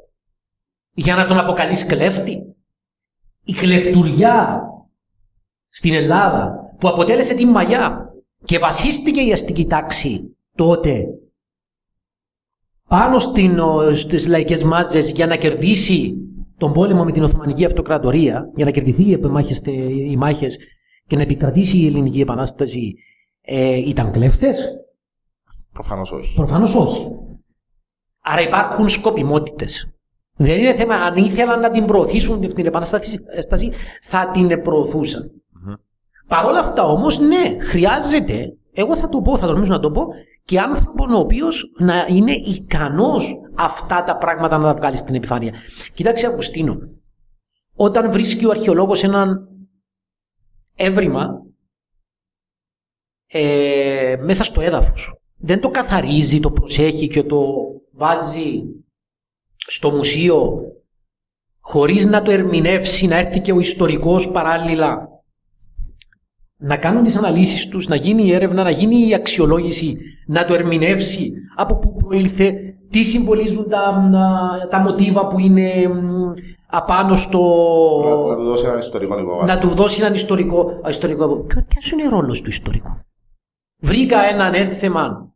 για να τον αποκαλείς κλέφτη. Η κλεφτουριά στην Ελλάδα που αποτέλεσε την μαγιά και βασίστηκε η αστική τάξη τότε πάνω στην, ο, στις λαϊκές μάζες για να κερδίσει τον πόλεμο με την Οθωμανική Αυτοκρατορία, για να κερδιθεί οι μάχες, οι μάχες και να επικρατήσει η Ελληνική Επανάσταση, ε, ήταν κλέφτες; Προφανώς όχι. Προφανώς όχι. Άρα υπάρχουν σκοπιμότητες. Δεν είναι θέμα, αν ήθελαν να την προωθήσουν την επανάσταση, θα την προωθούσαν. Παρ' όλα αυτά όμως, ναι, χρειάζεται, εγώ θα το πω, θα τολμήσω να το πω, και άνθρωπο ο οποίος να είναι ικανός αυτά τα πράγματα να τα βγάλει στην επιφάνεια. Κοιτάξτε, Αυγουστίνο, όταν βρίσκει ο αρχαιολόγος έναν έβριμα ε, μέσα στο έδαφος, δεν το καθαρίζει, το προσέχει και το βάζει στο μουσείο χωρίς να το ερμηνεύσει, να έρθει και ο ιστορικός παράλληλα να κάνουν τις αναλύσεις τους, να γίνει η έρευνα, να γίνει η αξιολόγηση, να το ερμηνεύσει από πού προήλθε, τι συμβολίζουν τα, τα μοτίβα που είναι μ, απάνω στο... Να, να του δώσει έναν ιστορικό υποβάθμιο. να του δώσει έναν ιστορικό... α, ιστορικό Ποιο, ποιος είναι ο ρόλος του ιστορικού; Βρήκα έναν ένθεμα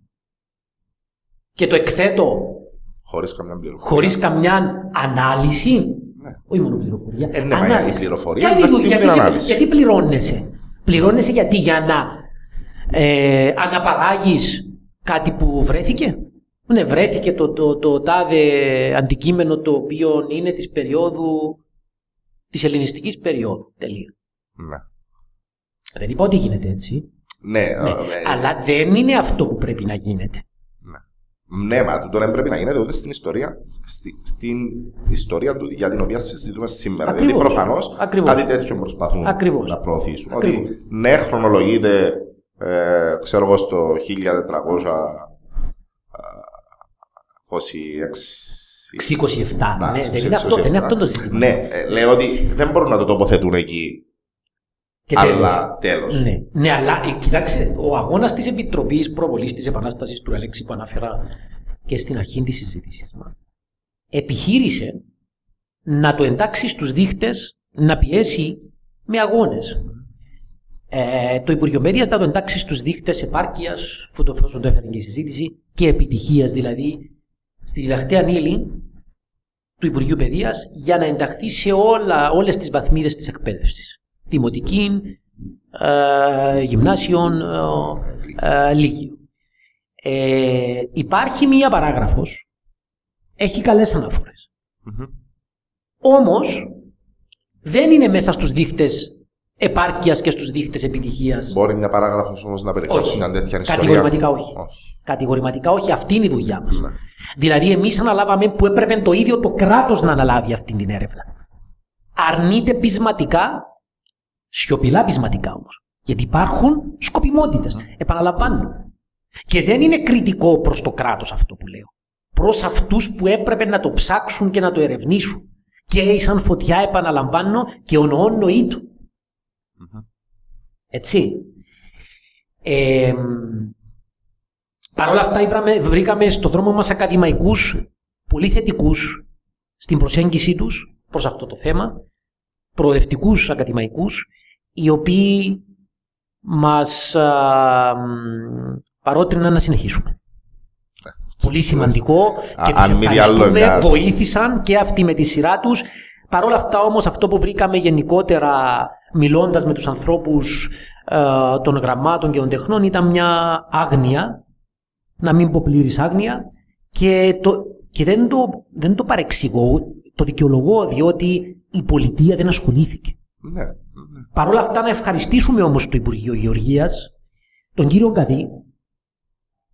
και το εκθέτω Χωρίς καμιά πληροφορία. χωρίς καμιά ανάλυση. Ναι. Όχι μόνο πληροφορία. Ε, ναι, μα Ανά- η πληροφορία Ποια είναι η είναι δου- αυτή γιατί, την σε- ανάλυση. γιατί πληρώνεσαι; Πληρώνεσαι γιατί για να ε, αναπαράγεις κάτι που βρέθηκε; Ναι, βρέθηκε το, το, το, τάδε αντικείμενο το οποίο είναι της περίοδου της ελληνιστικής περίοδου. Τελεία. Ναι. Δεν είπα ότι γίνεται έτσι. Ναι, Ναι. ε, ε, Αλλά δεν είναι αυτό που πρέπει να γίνεται. Ναι, μα τούτο δεν πρέπει να γίνεται ούτε στην ιστορία, στη, στην ιστορία του για την οποία συζητούμε σήμερα. Ακριβώς. Δηλαδή, προφανώς Ακριβώς. κάτι τέτοιο προσπαθούν Ακριβώς. να προωθήσουν. Ακριβώς. Ότι ναι, χρονολογείται, ε, ξέρω εγώ, στο 1426. 27. Ναι, Εντάξει, δεν είναι αυτό, δεν είναι 27. αυτό το ζήτημα. Ναι, ε, λέω ότι δεν μπορούν να το τοποθετούν εκεί. Και τέλος. αλλά τέλος. Ναι, ναι, αλλά ε, κοιτάξτε, ο αγώνας της Επιτροπής Προβολής της Επανάστασης του Αλέξη που αναφέρα και στην αρχή της συζήτησης μας επιχείρησε να το εντάξει στους δείχτες να πιέσει με αγώνες. Ε, το Υπουργείο Παιδεία θα το εντάξει στους δείχτες επάρκειας, αφού το εφόσον το έφερε και η συζήτηση, και επιτυχίας δηλαδή, στη διδακτέα ύλη του Υπουργείου Παιδείας για να ενταχθεί σε όλα, όλες τις βαθμίδες της εκπαίδευσης. Δημοτική, ε, γυμνάσιον, ε, ε, λύκειο. Ε, υπάρχει μία παράγραφος, έχει καλές αναφορές. Όμως, δεν είναι μέσα στους δείχτες επάρκειας και στους δείχτες επιτυχίας. Μπορεί μια παράγραφος όμως να περιχωρήσει Όχι. μια τέτοια ιστορία. Κατηγορηματικά όχι. όχι. Κατηγορηματικά όχι, αυτή είναι η δουλειά μας. Ναι. Δηλαδή, εμείς αναλάβαμε που έπρεπε το ίδιο το κράτος να αναλάβει αυτή την έρευνα. Αρνείται πεισματικά, σιωπηλά πεισματικά όμως. Γιατί υπάρχουν σκοπιμότητες. Επαναλαμβάνω. Και δεν είναι κριτικό προς το κράτος αυτό που λέω. προς αυτούς που έπρεπε να το ψάξουν και να το ερευνήσουν. Και σαν φωτιά επαναλαμβάνω και ο νοόν νοή του. Έτσι. Ε, Παρ' όλα αυτά βρήκαμε, βρήκαμε στο δρόμο μας ακαδημαϊκούς πολύ θετικούς στην προσέγγιση τους προς αυτό το θέμα, προοδευτικούς ακαδημαϊκούς, οι οποίοι μας α, παρότριναν να συνεχίσουμε. Πολύ σημαντικό και τους ευχαριστούμε, βοήθησαν και αυτοί με τη σειρά τους. Παρ' όλα αυτά όμως αυτό που βρήκαμε γενικότερα μιλώντας με τους ανθρώπους των γραμμάτων και των τεχνών ήταν μια άγνοια, να μην πω πλήρης άγνοια και, το, και δεν, το, δεν το παρεξηγώ, το δικαιολογώ διότι η πολιτεία δεν ασχολήθηκε. Ναι. Παρ' όλα αυτά να ευχαριστήσουμε όμως το Υπουργείο Γεωργίας, τον κύριο Καδί,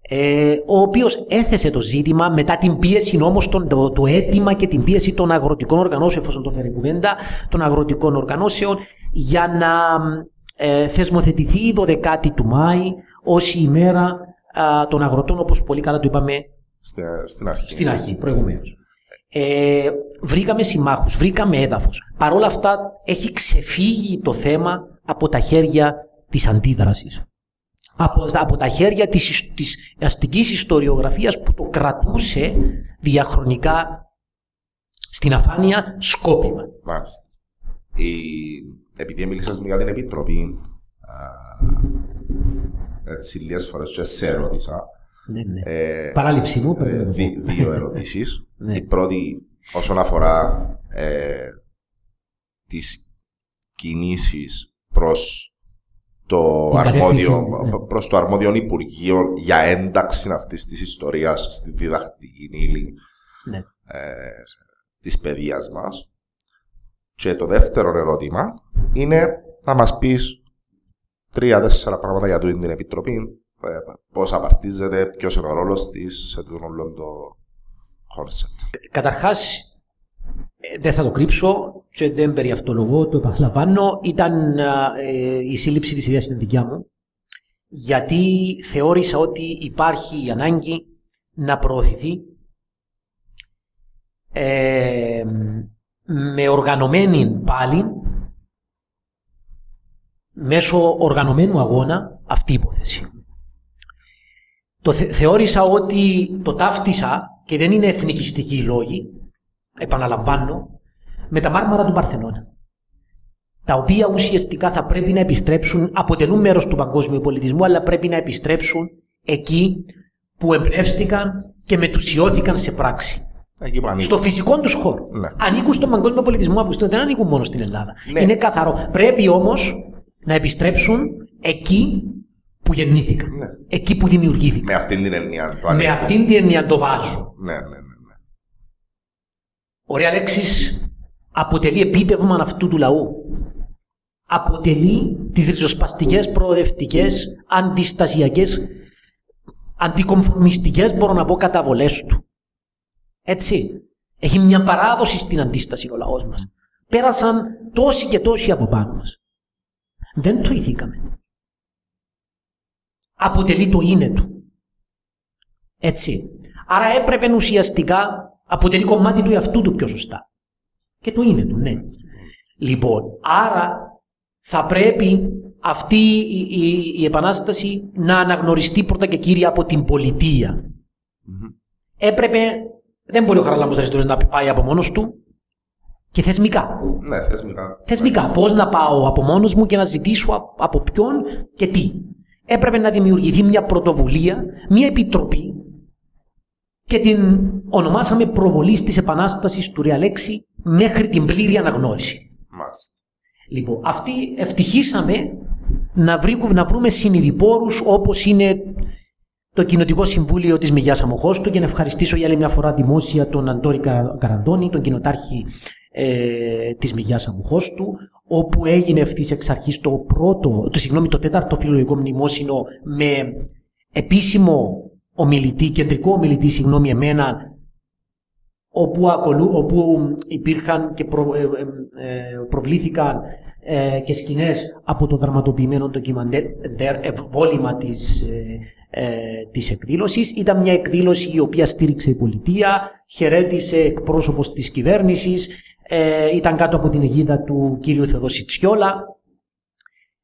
ε, ο οποίος έθεσε το ζήτημα μετά την πίεση όμως, το, το αίτημα και την πίεση των αγροτικών οργανώσεων, εφόσον το φέρει κουβέντα, των αγροτικών οργανώσεων, για να ε, θεσμοθετηθεί η 12η του Μάη ως η ημέρα των αγροτών, όπως πολύ καλά το είπαμε στην αρχή, στην αρχή προηγουμένως. Ε, βρήκαμε συμμάχους, βρήκαμε έδαφος. Παρ' όλα αυτά έχει ξεφύγει το θέμα από τα χέρια της αντίδρασης από, από τα χέρια της, της αστικής ιστοριογραφίας που το κρατούσε διαχρονικά στην αφάνεια σκόπιμα. Μάλιστα. Η... Επειδή μίλησες για την Επιτροπή, έτσι λίγες φορές και σε ερώτησα. Ναι, ναι. Ε, Παράληψη μου. Ε, δι, δύο ερωτήσεις. Ναι. Η πρώτη όσον αφορά ε, τις κινήσεις προς το αρμόδιο, ναι. προς το αρμόδιο Υπουργείο για ένταξη αυτής της ιστορίας στη διδακτική ύλη ναι. ε, της παιδείας μας. Και το δεύτερο ερώτημα είναι να μας πεις τρία-τέσσερα πράγματα για την Επιτροπή, ε, πώς απαρτίζεται, ποιος είναι ο ρόλος της σε όλο το concept. Καταρχάς, ε, δεν θα το κρύψω και δεν περιαυτολογώ, το επαναλαμβάνω. Ήταν ε, η σύλληψη της ιδέας στην δικιά μου γιατί θεώρησα ότι υπάρχει η ανάγκη να προωθηθεί ε, με οργανωμένη πάλι μέσω οργανωμένου αγώνα αυτή η υπόθεση. Το θεώρησα ότι το ταύτισα και δεν είναι εθνικιστικοί λόγοι επαναλαμβάνω, με τα μάρμαρα του Παρθενώνα. Τα οποία ουσιαστικά θα πρέπει να επιστρέψουν, αποτελούν μέρος του παγκόσμιου πολιτισμού, αλλά πρέπει να επιστρέψουν εκεί που εμπνεύστηκαν και μετουσιώθηκαν σε πράξη. στο φυσικό τους χώρο. Ναι. Ανήκουν στον παγκόσμιο πολιτισμό, Αυγουστίνο, δεν ανήκουν μόνο στην Ελλάδα. Ναι. Είναι καθαρό. Πρέπει όμως να επιστρέψουν εκεί που γεννήθηκαν. Ναι. Εκεί που δημιουργήθηκαν. Με αυτήν την έννοια το Με αυτήν την έννοια το βάζω. Ναι, ναι, ναι. Ωραία λέξη αποτελεί επίτευγμα αυτού του λαού. Αποτελεί τις ριζοσπαστικές, προοδευτικές, αντιστασιακές, αντικομφορμιστικές, μπορώ να πω, καταβολές του. Έτσι. Έχει μια παράδοση στην αντίσταση ο λαός μας. Πέρασαν τόσοι και τόσοι από πάνω μας. Δεν το ηθήκαμε. Αποτελεί το είναι του. Έτσι. Άρα έπρεπε ουσιαστικά αποτελεί κομμάτι του εαυτού του πιο σωστά. Και το είναι του, ναι. Λοιπόν, άρα θα πρέπει αυτή η, η, η επανάσταση να αναγνωριστεί πρώτα και κύρια από την πολιτεία. Mm-hmm. Έπρεπε, δεν μπορεί ο Χαραλάμπος Αριστοτέλης να πάει από μόνος του και θεσμικά. Ναι, θεσμικά. Θεσμικά. Πώς να πάω από μόνος μου και να ζητήσω από ποιον και τι. Έπρεπε να δημιουργηθεί μια πρωτοβουλία, μια επιτροπή και την ονομάσαμε προβολή της επανάστασης του Ρεαλέξη μέχρι την πλήρη αναγνώριση. Μάλιστα. Λοιπόν, αυτή ευτυχήσαμε να, να βρούμε συνειδηπόρους όπως είναι το Κοινοτικό Συμβούλιο της Μεγιά Αμοχώστου και να ευχαριστήσω για άλλη μια φορά δημόσια τον Αντόρη Καραντώνη, τον κοινοτάρχη ε, της Μεγιά Αμοχώστου, όπου έγινε ευθύς εξ αρχής το πρώτο, το, συγγνώμη, το τέταρτο φιλολογικό μνημόσυνο με επίσημο ομιλητή, κεντρικό ομιλητή, συγγνώμη εμένα, όπου, ακολου, όπου υπήρχαν και προ, ε, ε, ε, προβλήθηκαν ε, και σκηνές από το δραματοποιημένο ντοκιμαντέρ ευβόλυμα της, ε, ε, της εκδήλωσης. Ήταν μια εκδήλωση η οποία στήριξε η πολιτεία, χαιρέτησε εκπρόσωπος της κυβέρνησης, ε, ήταν κάτω από την αιγίδα του κύριου Θεοδόση Τσιόλα,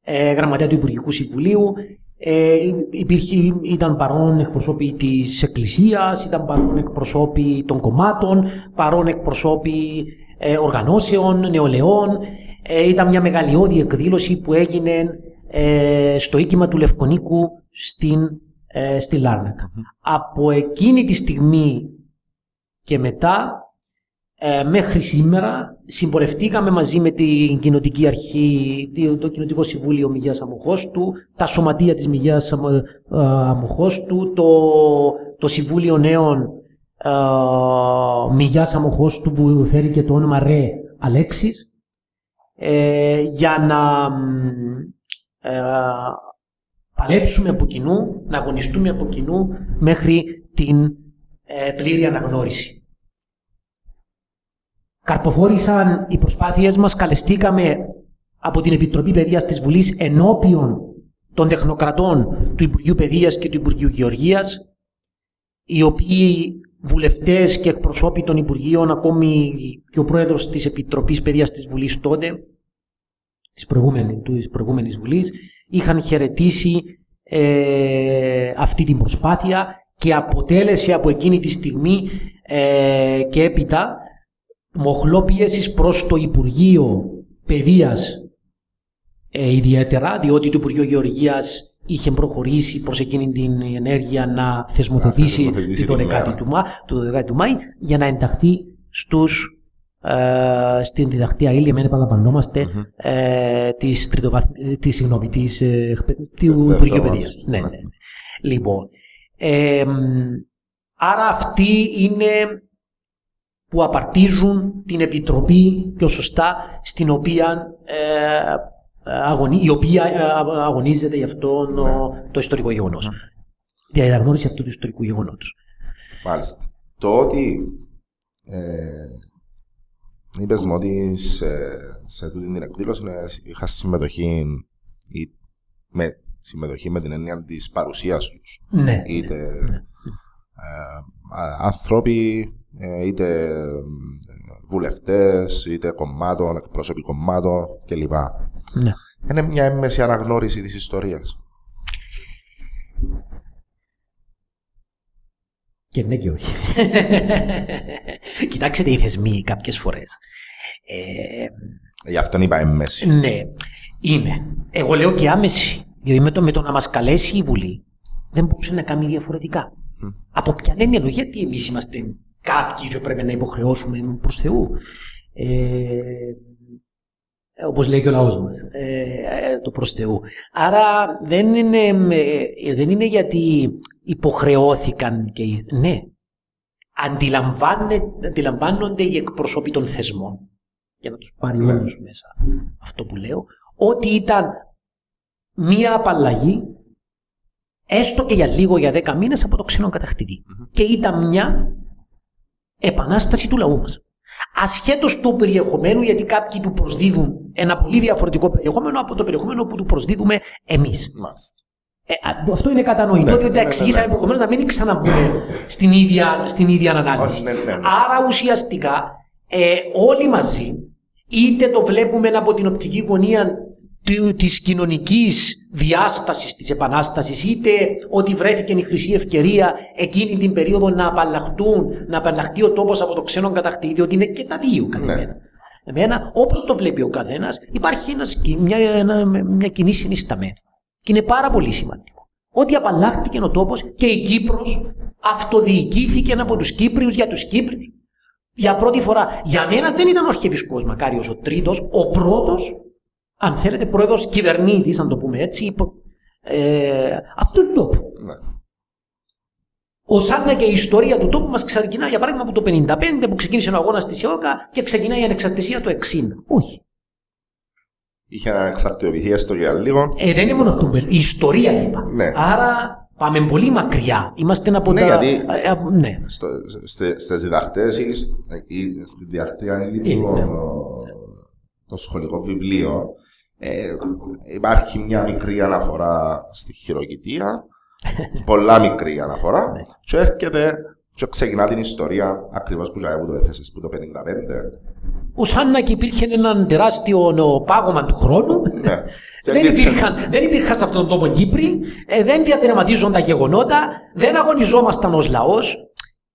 ε, γραμματέα του Υπουργικού Συμβουλίου. Ε, υπήρχε, ήταν παρόν εκπροσώποι της Εκκλησίας, ήταν παρόν εκπροσώποι των κομμάτων, παρόν εκπροσώποι ε, οργανώσεων, νεολαιών. Ε, ήταν μια μεγαλειώδη εκδήλωση που έγινε ε, στο οίκημα του Λευκονίκου στην, ε, στη λαρνακα Από εκείνη τη στιγμή και μετά ε, μέχρι σήμερα συμπορευτήκαμε μαζί με την Κοινοτική Αρχή, το Κοινοτικό Συμβούλιο Μηγείας Αμοχώστου, τα Σωματεία της Μηγείας Αμοχώστου, το, το Συμβούλιο Νέων ε, Μηγείας Αμοχώστου που φέρει και το όνομα ΡΕ Αλέξης, ε, για να ε, παλέψουμε από κοινού, να αγωνιστούμε από κοινού μέχρι την ε, πλήρη αναγνώριση. Καρποφόρησαν οι προσπάθειές μας, καλεστήκαμε από την Επιτροπή Παιδείας της Βουλής ενώπιον των τεχνοκρατών του Υπουργείου Παιδείας και του Υπουργείου Γεωργίας, οι οποίοι βουλευτές και εκπροσώποι των Υπουργείων, ακόμη και ο πρόεδρος της Επιτροπής Παιδείας της Βουλής τότε, της προηγούμενης, της προηγούμενης Βουλής, είχαν χαιρετήσει ε, αυτή την προσπάθεια και αποτέλεσε από εκείνη τη στιγμή ε, και έπειτα μοχλό πίεση προς το Υπουργείο Παιδείας ε, ιδιαίτερα, διότι το Υπουργείο Γεωργίας είχε προχωρήσει προς εκείνη την ενέργεια να θεσμοθετήσει τη 12η του, του Μάη για να ενταχθεί στους, ε, στην διδακτή ήλια, εμένα επαναλαμβανόμαστε, mm-hmm. ε, της, τριτοβαθ... της, συγγνώμη, της, ε, του Υπουργείου Παιδείας. Ναι, ναι. Λοιπόν, ε, άρα αυτή είναι που απαρτίζουν την Επιτροπή πιο σωστά στην οποία, ε, αγωνί, η οποία ε, αγωνίζεται για αυτό ναι. το ιστορικό γεγονός. Ναι. Διαγνώριση αυτού του ιστορικού γεγονότος. Μάλιστα. Το ότι ε, είπες μου ότι σε, σε αυτή την εκδήλωση είχα συμμετοχή ή, με συμμετοχή με την έννοια της παρουσίας τους. Ναι. Είτε ναι. Ε, άνθρωποι ε, είτε ε, βουλευτές, είτε κομμάτων, εκπρόσωποι κομμάτων κλπ. Ναι. Είναι μια έμμεση αναγνώριση της ιστορίας. Και ναι και όχι. Κοιτάξτε οι θεσμοί κάποιες φορές. Ε, Γι' αυτόν είπα έμμεση. Ναι, είναι. Εγώ λέω και άμεση. Διότι με το, με το να μας καλέσει η Βουλή δεν μπορούσε να κάνει διαφορετικά. Mm. Από ποια έννοια, γιατί εμείς είμαστε κάποιοι και πρέπει να υποχρεώσουμε προς Θεού. Ε, Όπως λέει και ο λαός μας, ε, το προς Θεού. Άρα δεν είναι, ε, δεν είναι γιατί υποχρεώθηκαν και. Ναι, αντιλαμβάνονται οι εκπροσώποι των θεσμών, για να τους πάρει ναι. μέσα αυτό που λέω, ότι ήταν μία απαλλαγή έστω και για λίγο, για δέκα μήνες από το ξένο Και ήταν μια επανάσταση του λαού μας. Ασχέτως του περιεχομένου, γιατί κάποιοι του προσδίδουν ένα πολύ διαφορετικό περιεχόμενο από το περιεχόμενο που του προσδίδουμε εμείς. Ε, αυτό είναι κατανοητό, ναι, διότι ναι, ναι, εξηγήσαμε ναι, να μην ξαναμπούμε στην ίδια, στην ίδια ανάλυση. Ναι, Άρα ουσιαστικά ε, όλοι μαζί, είτε το βλέπουμε από την οπτική γωνία της κοινωνικής διάστασης της Επανάστασης είτε ότι βρέθηκε η χρυσή ευκαιρία εκείνη την περίοδο να απαλλαχτούν, να απαλλαχτεί ο τόπος από το ξένο κατακτήδιο, διότι είναι και τα δύο κατά ναι. Εμένα, όπως το βλέπει ο καθένας, υπάρχει ένας, μια, ένα, μια κοινή συνισταμένη. Και είναι πάρα πολύ σημαντικό. Ότι απαλλάχτηκε ο τόπος και η Κύπρος αυτοδιοικήθηκε από τους Κύπριους για τους Κύπριους. Για πρώτη φορά. Για μένα δεν ήταν ο Αρχιεπισκός Μακάριος ο τρίτος, ο πρώτος αν θέλετε, πρόεδρος κυβερνήτης, αν το πούμε έτσι, υπο, ε, αυτού του τόπου. Ναι. Ω και η ιστορία του τόπου μας ξεκινά, για παράδειγμα, από το 1955 που ξεκίνησε ο αγώνας της ΕΟΚΑ και ξεκινάει η ανεξαρτησία του 60. Όχι. Είχε ανεξαρτητοποιηθεί έστω για λίγο. Ε, δεν είναι μόνο αυτό. Η ιστορία είπα. Ναι. Άρα πάμε πολύ μακριά. Είμαστε από ναι, τα. Γιατί ε, ε, ναι. Στις διδαχτέ ή στη διδακτή ανηλίκων, ναι. το σχολικό βιβλίο, Ε, υπάρχει μια μικρή αναφορά στη χειροκητία, πολλά μικρή αναφορά, Ναι. και έρχεται και ξεκινά την ιστορία ακριβώς που που το έθεσες, που το 55. Ο σαν να και υπήρχε ένα τεράστιο ο, πάγωμα του χρόνου. Ναι. δεν, υπήρξε- υπήρχαν, δεν υπήρχαν σε αυτόν τον τόπο Κύπροι, ε, δεν διαδραματίζονταν τα γεγονότα, δεν αγωνιζόμασταν ως λαός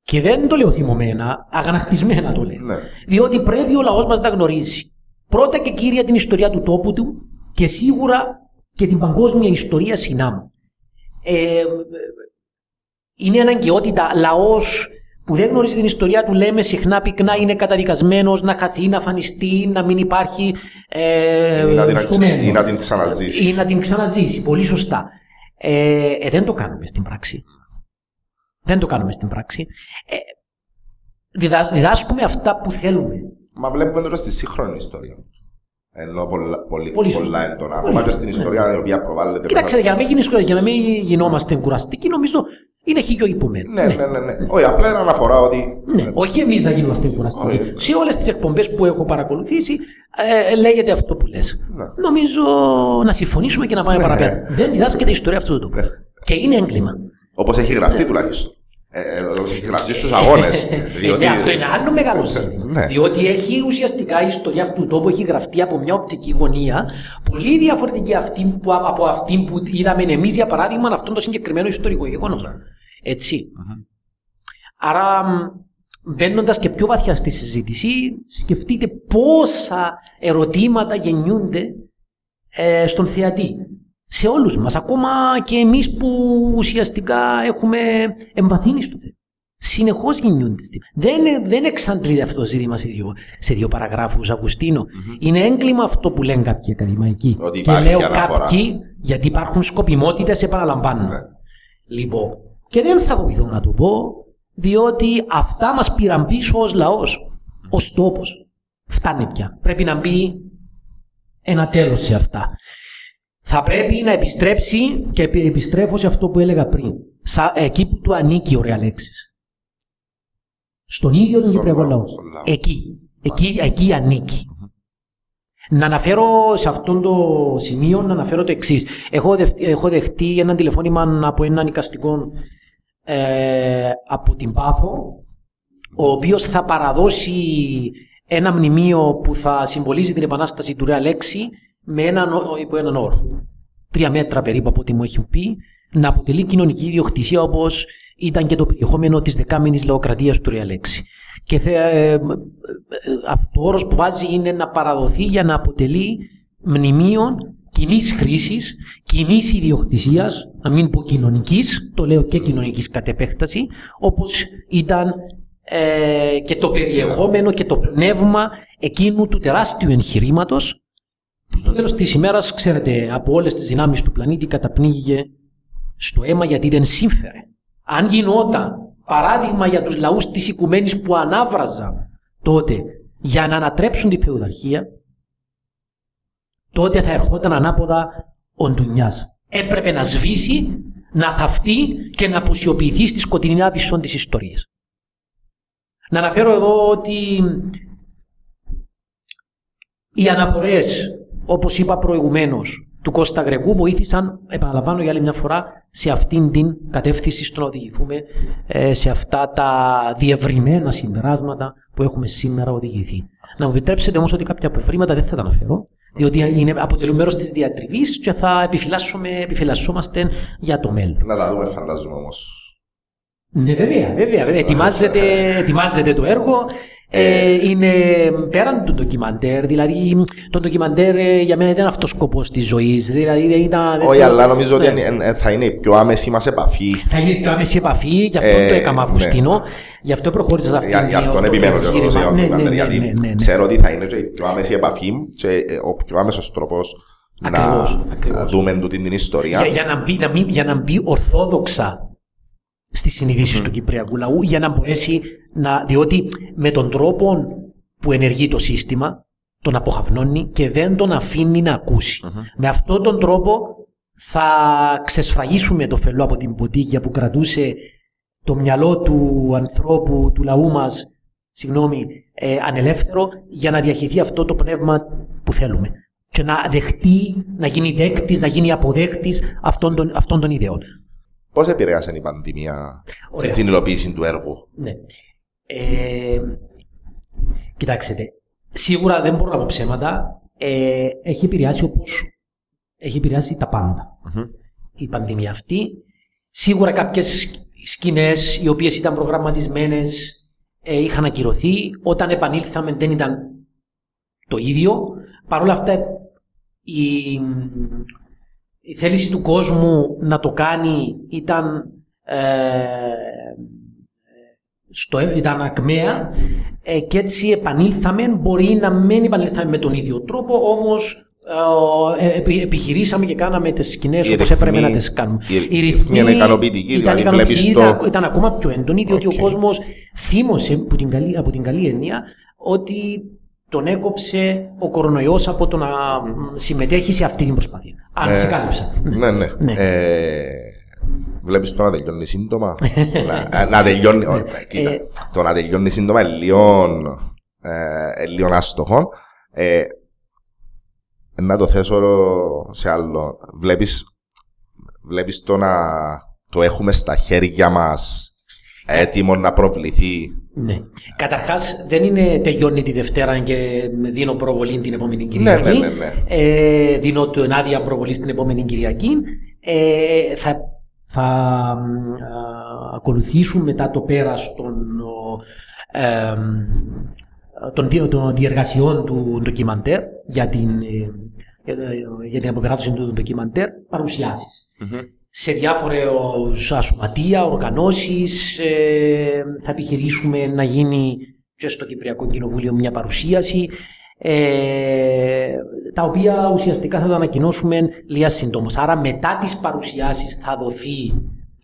και δεν το λέω θυμωμένα, αγανακτισμένα το λέω. Ναι. Διότι πρέπει ο λαός μας να γνωρίζει πρώτα και κύρια την ιστορία του τόπου του και σίγουρα και την παγκόσμια ιστορία συνάμου. Ε, είναι αναγκαιότητα λαός που δεν γνωρίζει την ιστορία του, λέμε συχνά πυκνά είναι καταδικασμένος να χαθεί, να φανιστεί, να μην υπάρχει ε, Ή να την στο αξι- μέλλον. ή να την ξαναζήσει. Ή να την ξαναζήσει, πολύ σωστά. Ε, ε, δεν το κάνουμε στην πράξη. Δεν το κάνουμε στην πράξη. Ε, διδά- διδάσκουμε αυτά που θέλουμε. Μα βλέπουμε τώρα στη σύγχρονη ιστορία. Ενώ πολλά, πολύ, Πολύ σωστά. πολλά έντονα. Πολύ Ακόμα και σωστά. στην ιστορία η οποία προβάλλεται. Κοίταξε, μέσα- για να μην, γίνεις- για να μην γινόμαστε κουραστικοί, νομίζω είναι χίλιο υπομένο. Ναι, ναι, ναι, ναι. Όχι, απλά είναι αναφορά ότι. Ναι, όχι εμείς να γινόμαστε κουραστικοί. Όχι. Σε όλες τις εκπομπές που έχω παρακολουθήσει, ε, λέγεται αυτό που λες. Ναι. Νομίζω να συμφωνήσουμε και να πάμε παραπέρα. Δεν διδάσκεται η ιστορία αυτού του τόπου. Ναι. Και είναι έγκλημα. Όπως έχει γραφτεί τουλάχιστον. Ε, Όπω έχει γραφτεί στου αγώνε. Ε, αυτό είναι άλλο μεγάλο ζήτημα. Ναι. Διότι έχει ουσιαστικά η ιστορία αυτού του τόπου έχει γραφτεί από μια οπτική γωνία πολύ διαφορετική αυτή που, από αυτή που είδαμε εμεί, για παράδειγμα, αυτόν το συγκεκριμένο ιστορικό γεγονό. Ναι. Έτσι. Άρα, μπαίνοντα και πιο βαθιά στη συζήτηση, σκεφτείτε πόσα ερωτήματα γεννιούνται ε, στον θεατή. Σε όλους μας, ακόμα και εμείς που ουσιαστικά έχουμε εμβαθύνει στο θέμα. Συνεχώς γεννιούνται. Δεν, δεν εξαντλείται αυτό το ζήτημα σε δύο, σε δύο παραγράφους, Αυγουστίνο. Είναι έγκλημα αυτό που λένε κάποιοι ακαδημαϊκοί. Ότι και υπάρχει λέω αναφορά. κάποιοι, γιατί υπάρχουν σκοπιμότητες, επαναλαμβάνω. Ναι. Λοιπόν, και δεν θα βοηθώ να το πω, διότι αυτά μας πήραν πίσω ως λαός, ως τόπος. Φτάνει πια. Πρέπει να μπει ένα τέλος σε αυτά. Θα πρέπει να επιστρέψει και επι- επιστρέφω σε αυτό που έλεγα πριν. Σα, εκεί που του ανήκει ο Ρεαλέξης. Στον ίδιο τον Στον Κυπριακό λαό, λαό. στον λαό. Εκεί. Εκεί, εκεί ανήκει. Να αναφέρω σε αυτό το σημείο να αναφέρω το εξής. Έχω, δεχτεί, έχω δεχτεί ένα τηλεφώνημα από έναν οικαστικό ε, από την Πάφο, ο οποίος θα παραδώσει ένα μνημείο που θα συμβολίζει την επανάσταση του Ρεα Λέξη με έναν, ό- υπό έναν όρο. Τρία μέτρα περίπου από ό,τι μου έχει πει, να αποτελεί κοινωνική ιδιοκτησία όπως ήταν και το περιεχόμενο της δεκάμινης λαοκρατίας του Ρεα Λέξη. Και θε, ε, ε, ε, αυτός ο όρος που βάζει είναι να παραδοθεί για να αποτελεί μνημείο κοινής χρήσης, κοινής ιδιοκτησίας, να μην πω κοινωνικής, το λέω και κοινωνικής κατ' επέκταση, όπως ήταν ε, και το περιεχόμενο και το πνεύμα εκείνου του τεράστιου εγχειρήματος που στο τέλος της ημέρας, ξέρετε, από όλες τις δυνάμεις του πλανήτη καταπνίγηκε στο αίμα γιατί δεν σύμφερε. Αν γινόταν παράδειγμα για τους λαούς της οικουμένης που ανάβραζαν τότε για να ανατρέψουν τη φεουδαρχία, τότε θα ερχόταν ανάποδα ο Ντουνιάς. Έπρεπε να σβήσει, να θαυτεί και να αποσιοποιηθεί στη σκοτεινή άβυσσον της ιστορίας. Να αναφέρω εδώ ότι οι αναφορές, όπως είπα προηγουμένως, του Κώστα Γρεκού βοήθησαν, επαναλαμβάνω για άλλη μια φορά, σε αυτήν την κατεύθυνση στο να οδηγηθούμε ε, σε αυτά τα διευρυμένα συμπεράσματα που έχουμε σήμερα οδηγηθεί. Να μου επιτρέψετε όμως ότι κάποια απευρήματα δεν θα τα αναφέρω, διότι είναι, αποτελούν μέρος της διατριβής και θα επιφυλάσσουμε, επιφυλασσόμαστε για το μέλλον. Να τα δούμε, φαντάζομαι όμως. Ναι, βέβαια, βέβαια. βέβαια. Ετοιμάζεται, ετοιμάζεται το έργο. Ε, είναι πέραν του ντοκιμαντέρ. Δηλαδή, το ντοκιμαντέρ ε, για μένα δεν είναι αυτός ο σκοπός της ζωής. Δηλαδή, δεν ήταν. δεν Όχι, θέλω- αλλά νομίζω ότι Ναι. είναι- ε, θα είναι η πιο άμεση μας επαφή. Θα είναι πιο άμεση επαφή, γι' αυτό Ε, το έκανα ναι. Αυγουστίνο. Γι' αυτό προχώρησα σε αυτήν Για, γι' αυτόν το- το επιμένω και το εγχείρημα. δώσα για Ναι, τον ναι, ναι, γιατί ναι, ναι, ναι. ξέρω ότι θα είναι και η πιο άμεση επαφή και ε, ο πιο άμεσος τρόπος να, Ακριβώς, ακριβώς. να δούμε τούτη την ιστορία. Για, για, να μπει, να μην- για να μπει ορθόδοξα στις συνειδήσεις του Κυπριακού λαού, για να μπορέσει να. διότι με τον τρόπο που ενεργεί το σύστημα, τον αποχαυνώνει και δεν τον αφήνει να ακούσει. Με αυτόν τον τρόπο θα ξεσφραγίσουμε το φελό από την ποτήγια που κρατούσε το μυαλό του ανθρώπου, του λαού μας, συγγνώμη, ε, ανελεύθερο για να διαχειριστεί αυτό το πνεύμα που θέλουμε. και να δεχτεί, να γίνει δέκτης, να γίνει αποδέκτης αυτών των, αυτών των ιδεών. Πώς επηρέασε η πανδημία Ωραία. την υλοποίηση του έργου; Ναι. Ε, κοιτάξτε, σίγουρα δεν μπορώ να πω ψέματα. Ε, έχει επηρεάσει όπως έχει επηρεάσει τα πάντα. Η πανδημία αυτή. Σίγουρα κάποιες σκηνές οι οποίες ήταν προγραμματισμένες ε, είχαν ακυρωθεί. Όταν επανήλθαμε δεν ήταν το ίδιο. Παρ' όλα αυτά η, η θέληση του κόσμου να το κάνει ήταν ε, στο, ήταν ακμαία ε, και έτσι επανήλθαμε. Μπορεί να μην επανήλθαμε με τον ίδιο τρόπο, όμως ε, ε, επι- επιχειρήσαμε και κάναμε τις σκηνές Οι όπως ρυθμοί- έπρεπε να τις κάνουμε. οι ρυθμοί είναι ικανοποιητικοί, ήταν δηλαδή ικανοποιητικοί, βλέπεις το- ήταν, ήταν ακόμα πιο έντονοι, διότι Οκ. ο κόσμος θύμωσε από την, καλή, από την καλή έννοια ότι τον έκοψε ο κορονοϊός από το να μ, συμμετέχει σε αυτή την προσπάθεια. Αν Ε, σε κάλυψα. Ναι, ναι. Ναι. Ε, βλέπεις το να τελειώνει σύντομα. να, να τελειώνει. όχι, κοίτα, Ε. το να τελειώνει σύντομα είναι λίγο, ε, ε, λίγο άστοχο. Ε, να το θέσω σε άλλο. Βλέπεις, βλέπεις το να το έχουμε στα χέρια μας έτοιμο να προβληθεί. Ναι. Καταρχάς, δεν είναι τελειώνει τη Δευτέρα και δίνω προβολή την επόμενη Κυριακή. ναι, ναι, ναι. Ε, δίνω την άδεια προβολή την επόμενη Κυριακή. Ε, θα θα μ, α, ακολουθήσουν μετά το πέρας των, ο, ε, μ, των, δι- των διεργασιών του ντοκιμαντέρ για την, ε, για, για την αποπεράτωση του ντοκιμαντέρ παρουσιάσεις σε διάφορες ασωματεία, οργανώσεις. ε, θα επιχειρήσουμε να γίνει και στο Κυπριακό Κοινοβούλιο μια παρουσίαση, ε, τα οποία ουσιαστικά θα τα ανακοινώσουμε λίγα σύντομος. Άρα μετά τις παρουσιάσεις θα δοθεί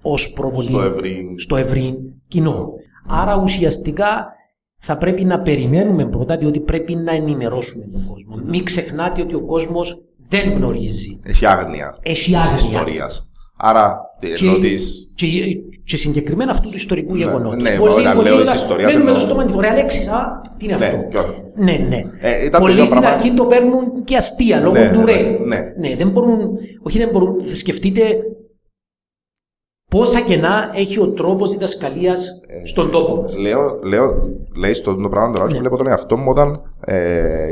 ως προβολή Στο ευρύ. στο ευρύ κοινό. Άρα ουσιαστικά θα πρέπει να περιμένουμε πρώτα, διότι πρέπει να ενημερώσουμε τον κόσμο. Μην ξεχνάτε ότι ο κόσμος δεν γνωρίζει. Έχει άγνοια Έχει της άγνοια. ιστορίας. Άρα, τι Και, εννοώ της- και, και συγκεκριμένα αυτού του ιστορικού γεγονότος. ναι, Πολλοί- όταν πολλοί λέω της να- ιστορίας μένουν με το εννοώ- στόμα ανοιχτό. Ρε Αλέξης, α, τι είναι Ναι, αυτό; ποιο; Ναι, ναι. Ε, ήταν Πολλοί το στην πράγμα- αρχή το παίρνουν και αστεία, λόγω Ναι, του ναι, ρε. ναι. δεν μπορούν, όχι δεν μπορούν, σκεφτείτε πόσα κενά έχει ο τρόπος διδασκαλίας Ε, στον τόπο μας. Λέω, λέω, λέει στο το πράγμα τώρα και Ναι. βλέπω τον εαυτό μου όταν. Ε,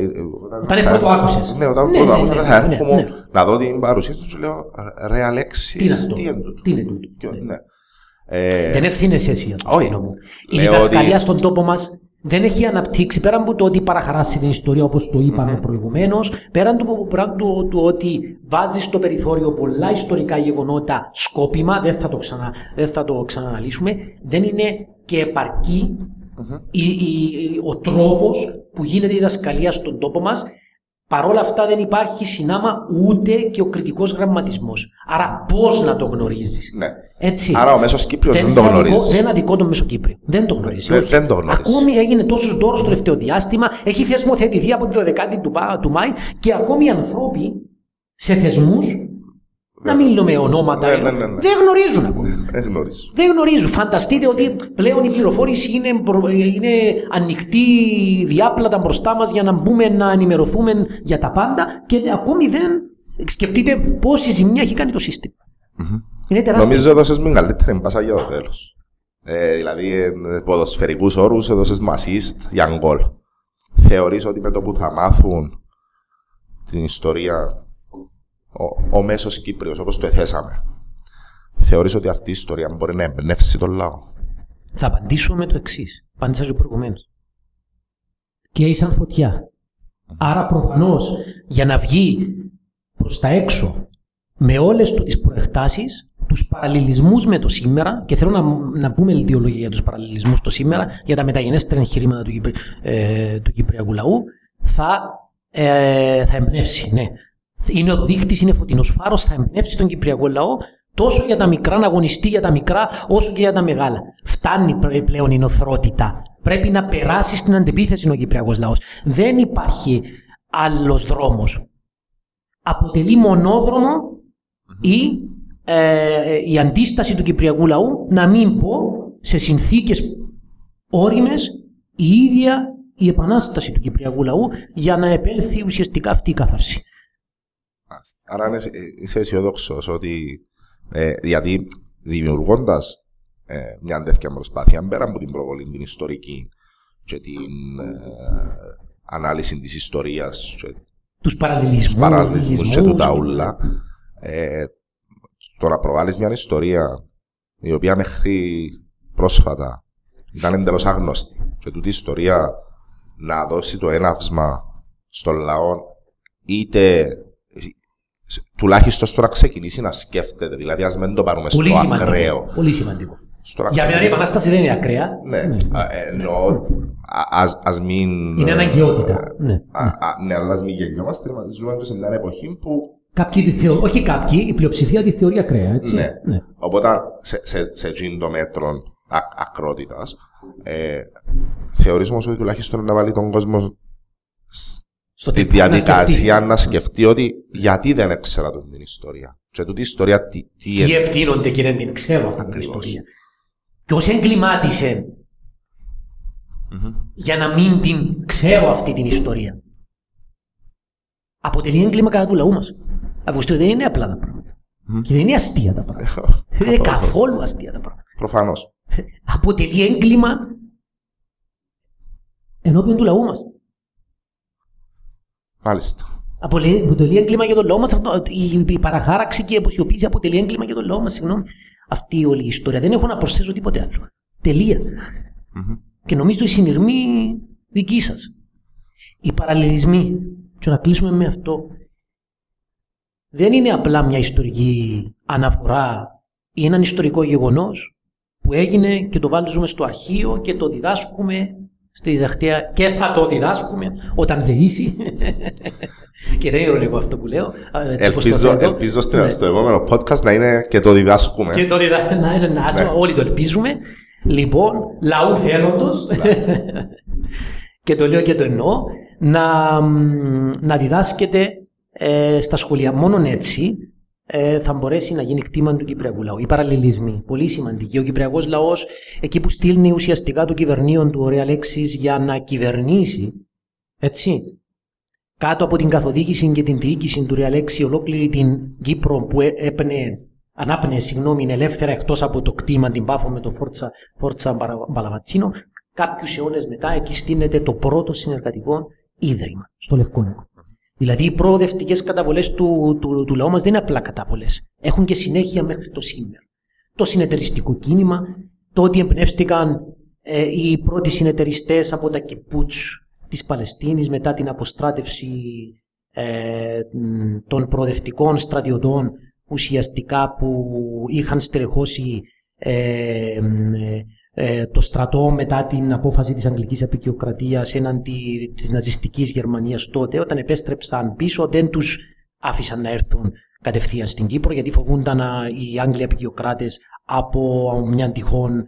Όταν θα- πρώτο άκουσες. Ναι, όταν Ναι, πρώτο ναι, άκουσα, ναι, θα ναι, έρχομαι ναι. να δω την παρουσία του και λέω Ρε Αλέξη, Τι είναι αυτό. τι είναι τούτο. Τι είναι τούτο. Και- Ναι. ναι. Ε, Δεν ευθύνε εσύ για το όχι. κοινό μου. Η Λέω διδασκαλία ότι- στον τόπο μας δεν έχει αναπτύξει πέρα από το ότι παραχαράσει την ιστορία όπως το είπαμε προηγουμένως, πέραν του, πέραν του, του ότι βάζει στο περιθώριο πολλά ιστορικά γεγονότα σκόπιμα, δεν θα το, ξανα, δεν θα το ξαναναλύσουμε, δεν είναι και επαρκή η, η- ο τρόπος που γίνεται η διδασκαλία στον τόπο μας Παρ' όλα αυτά δεν υπάρχει συνάμα ούτε και ο κριτικός γραμματισμός. Άρα πώς να το γνωρίζεις. Ναι. Έτσι. Άρα ο μέσος Κύπριος δεν σε το αδικό- γνωρίζει. Δεν αδικό τον Μεσοκύπριο. Δεν το γνωρίζει. Δεν- όχι. δεν το γνωρίζει. Ακόμη έγινε τόσο δώρο στο τελευταίο διάστημα, έχει θεσμοθετηθεί από τη 12η του, Πα- του Μάη και ακόμη οι άνθρωποι σε θεσμούς, να μην λέμε ονόματα, Ναι, ναι, ναι, ναι. δεν γνωρίζουν ακόμη. Δεν γνωρίζω. Δεν γνωρίζουν. Φανταστείτε ότι πλέον η πληροφόρηση είναι, προ- είναι ανοιχτή διάπλατα μπροστά μας για να μπούμε να ενημερωθούμε για τα πάντα και ακόμη δεν σκεφτείτε πόση ζημιά έχει κάνει το σύστημα. Είναι τεράστιο. Νομίζω έδωσες με καλύτερη μπάσα για το τέλος. Ε, δηλαδή, ε, ποδοσφαιρικούς όρους έδωσες μασίστ για γκολ. Θεωρείς ότι με το που θα μάθουν την ιστορία ο, ο μέσος Κύπριος, όπως το εθέσαμε, θεωρείς ότι αυτή η ιστορία μπορεί να εμπνεύσει τον λαό; Θα απαντήσω με το εξής. Απάντησα και προηγουμένως. Και σαν φωτιά. Άρα προφανώς για να βγει προς τα έξω με όλες του τις προεκτάσεις, τους παραλληλισμούς με το σήμερα, και θέλω να, να πούμε δύο λόγια για τους παραλληλισμούς το σήμερα, για τα μεταγενέστερα εγχειρήματα του, Κυπρι, ε, του Κυπριακού λαού, θα, ε, θα εμπνεύσει, ναι. Είναι ο δείχτη, είναι φωτεινός φάρος, θα εμπνεύσει τον Κυπριακό λαό τόσο για τα μικρά, να αγωνιστεί για τα μικρά, όσο και για τα μεγάλα. Φτάνει πρέ- πλέον η νοθρότητα. Πρέπει να περάσει στην αντεπίθεση ο Κυπριακός λαός. Δεν υπάρχει άλλος δρόμος. Αποτελεί μονόδρομο η, ε, η αντίσταση του Κυπριακού λαού, να μην πω σε συνθήκες όριμες η ίδια η επανάσταση του Κυπριακού λαού για να επέλθει ουσιαστικά αυτή η κάθαρση. Άρα είναι- ε, είσαι αισιόδοξο ότι. Ε, γιατί δημιουργώντας ε, μια τέτοια προσπάθεια πέρα από την προβολή, την ιστορική και την ε, ανάλυση της ιστορίας και Τους παραλληλισμούς. τους παραλληλισμούς και του λυσμούς. ταούλα, ε, το να προβάλλεις μια ιστορία η οποία μέχρι πρόσφατα ήταν εντελώς άγνωστη. Και τούτη η ιστορία να δώσει το έναυσμα στον λαό, είτε ε, τουλάχιστον στο να ξεκινήσει να σκέφτεται. Δηλαδή, ας μην το πάρουμε Πολύ στο σημαντικό. ακραίο. Πολύ σημαντικό. Στο να Για μένα η ξεκινήσει- επανάσταση δεν είναι ακραία. Ναι, α, ε, εννοώ, α- ας, ας μην... Είναι ε, αναγκαιότητα. Ναι. α, α, ναι, αλλά ας μην γελιόμαστε, μα ζούμε και σε μια εποχή που Κάποιοι τη θεωρούν, όχι κάποιοι, η πλειοψηφία τη θεωρεί ακραία, έτσι. Ναι. Οπότε σε, σε, σε εκείνο το μέτρο ακρότητας, ε, θεωρείς όμως ότι τουλάχιστον να βάλει τον κόσμο Στο στη τι- να διαδικασία σκεφτεί. να σκεφτεί ότι γιατί δεν έξερα τον την ιστορία. Και τούτη η ιστορία τι, τι, Τι ευθύνονται και δεν την ξέρω αυτή την Ακριβώς. ιστορία. Ποιος εγκλημάτισε για να μην την ξέρω αυτή την ιστορία. Αποτελεί έγκλημα κατά του λαού μας. Αφού δεν είναι απλά τα πράγματα. Και δεν είναι αστεία τα πράγματα. δεν είναι καθόλου αστεία τα πράγματα. Προφανώς. Αποτελεί έγκλημα ενώπιον του λαού μας. Μάλιστα. Αποτελεί, αποτελεί έγκλημα για τον λαό μας. Η, η παραχάραξη και η αποσιοποίηση αποτελεί έγκλημα για τον λαό μας. Συγγνώμη. Αυτή η όλη η ιστορία. Δεν έχω να προσθέσω τίποτε άλλο. Τελεία. Και νομίζω η συνειρμή δική σας. Οι παραλληλισμοί. Και να κλείσουμε με αυτό. Δεν είναι απλά μια ιστορική αναφορά ή έναν ιστορικό γεγονός που έγινε και το βάζουμε στο αρχείο και το διδάσκουμε στη διδακτέα και θα το διδάσκουμε όταν δεήσει. και δεν είναι ηρωνικό αυτό που λέω. έτσι όπως το Ελπίζω, θέτω. ελπίζω στο, Ναι. στο επόμενο podcast να είναι και το διδάσκουμε. Και το διδα... να, να, να, Ναι. όλοι το ελπίζουμε. Λοιπόν, λαού θέλοντος, και το λέω και το εννοώ, να, μ, να διδάσκεται ε, στα σχολεία. Μόνον έτσι ε, θα μπορέσει να γίνει κτήμα του Κυπριακού λαού. Οι παραλληλισμοί, πολύ σημαντικοί. Ο Κυπριακός λαός, εκεί που στείλνει ουσιαστικά το κυβερνήον του, ωραία λέξης, για να κυβερνήσει, έτσι, κάτω από την καθοδήγηση και την διοίκηση του Ρεαλέξη ολόκληρη την Κύπρο που έ- έπαινε, ανάπνεε συγγνώμη, ελεύθερα εκτός από το κτήμα την Πάφο με το Φόρτσα, Φόρτσα Μπαρα- Μπαλαβατσίνο, κάποιους αιώνες μετά εκεί στείνεται το πρώτο συνεργατικό ίδρυμα στο Λευκόνικο. Δηλαδή οι προοδευτικές καταβολές του, του, του λαού μας δεν είναι απλά καταβολές. Έχουν και συνέχεια μέχρι το σήμερα. Το συνεταιριστικό κίνημα, το ότι εμπνεύστηκαν ε, οι πρώτοι συνεταιριστές από τα κιπούτς της Παλαιστίνης μετά την αποστράτευση ε, μ, των προοδευτικών στρατιωτών ουσιαστικά που είχαν στερεχώσει ε, μ, ε, ε, το στρατό μετά την απόφαση της Αγγλικής Απικιοκρατίας έναντι της ναζιστικής Γερμανίας τότε όταν επέστρεψαν πίσω δεν τους άφησαν να έρθουν κατευθείαν στην Κύπρο γιατί φοβούνταν α, οι Άγγλοι Απικιοκράτες από μια τυχόν α,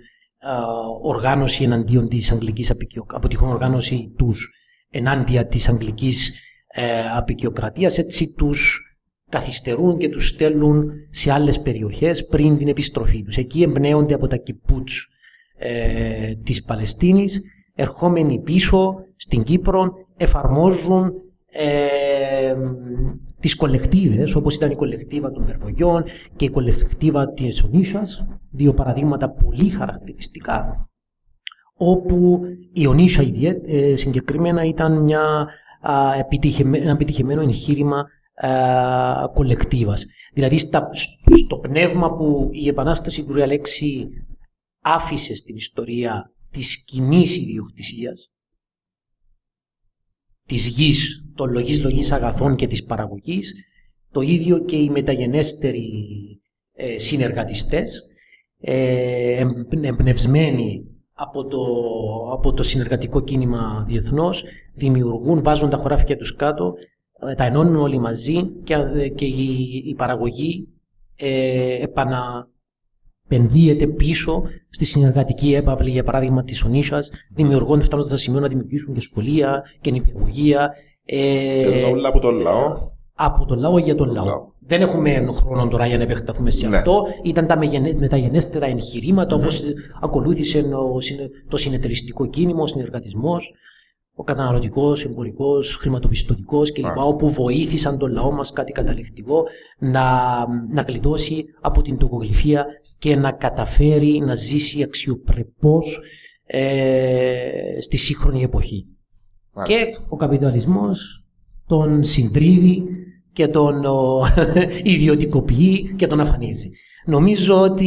οργάνωση εναντίον της Αγγλικής Απικιοκρατίας από τυχόν οργάνωση τους ενάντια της Αγγλικής ε, Απικιοκρατίας έτσι τους καθυστερούν και τους στέλνουν σε άλλες περιοχές πριν την επιστροφή τους. Εκεί εμπνέονται από τα κιπούτς ε, της Παλαιστίνης, ερχόμενοι πίσω στην Κύπρο, εφαρμόζουν ε, τις κολεκτίβες, όπως ήταν η κολεκτίβα των Περβογιών και η κολεκτίβα της Ονίσας, δύο παραδείγματα πολύ χαρακτηριστικά, όπου η Ονίσα ιδιαί- ε, συγκεκριμένα ήταν μια, α, επιτυχημέ- ένα επιτυχημένο εγχείρημα α, κολεκτίβας. Δηλαδή στα- στο πνεύμα που η Επανάσταση του Ρεαλέξη άφησε στην ιστορία της κοινής ιδιοκτησίας, της γης, των λογής λογής αγαθών και της παραγωγής, το ίδιο και οι μεταγενέστεροι ε, συνεργατιστές, ε, εμ- εμπνευσμένοι από το, από το συνεργατικό κίνημα διεθνώς, δημιουργούν, βάζουν τα χωράφια τους κάτω, ε, τα ενώνουν όλοι μαζί και, ε, και η, η παραγωγή ε, επαναπενδύεται πίσω στη συνεργατική έπαυλη, για παράδειγμα, της Ονίσας, δημιουργώντας φτάνοντας στα σημεία να δημιουργήσουν και σχολεία και νηπιαγωγεία. Ε, Και το όλα από τον λαό. από τον λαό για τον λαό. Λαό. Δεν έχουμε χρόνο τώρα για να επεκταθούμε σε Ναι. αυτό. Ήταν τα μεγενέ- μεταγενέστερα εγχειρήματα όπως ακολούθησε ο συνε- το συνεταιριστικό κίνημα, ο συνεργατισμός. Ο καταναλωτικός, εμπορικός, χρηματοπιστωτικός κλπ. Μάλιστα. όπου βοήθησαν τον λαό μας κάτι καταληκτικό να, να γλιτώσει από την τοκογλυφία και να καταφέρει να ζήσει αξιοπρεπώς ε, στη σύγχρονη εποχή. Μάλιστα. Και ο καπιταλισμός τον συντρίβει και τον ο, ιδιωτικοποιεί και τον αφανίζει. Νομίζω ότι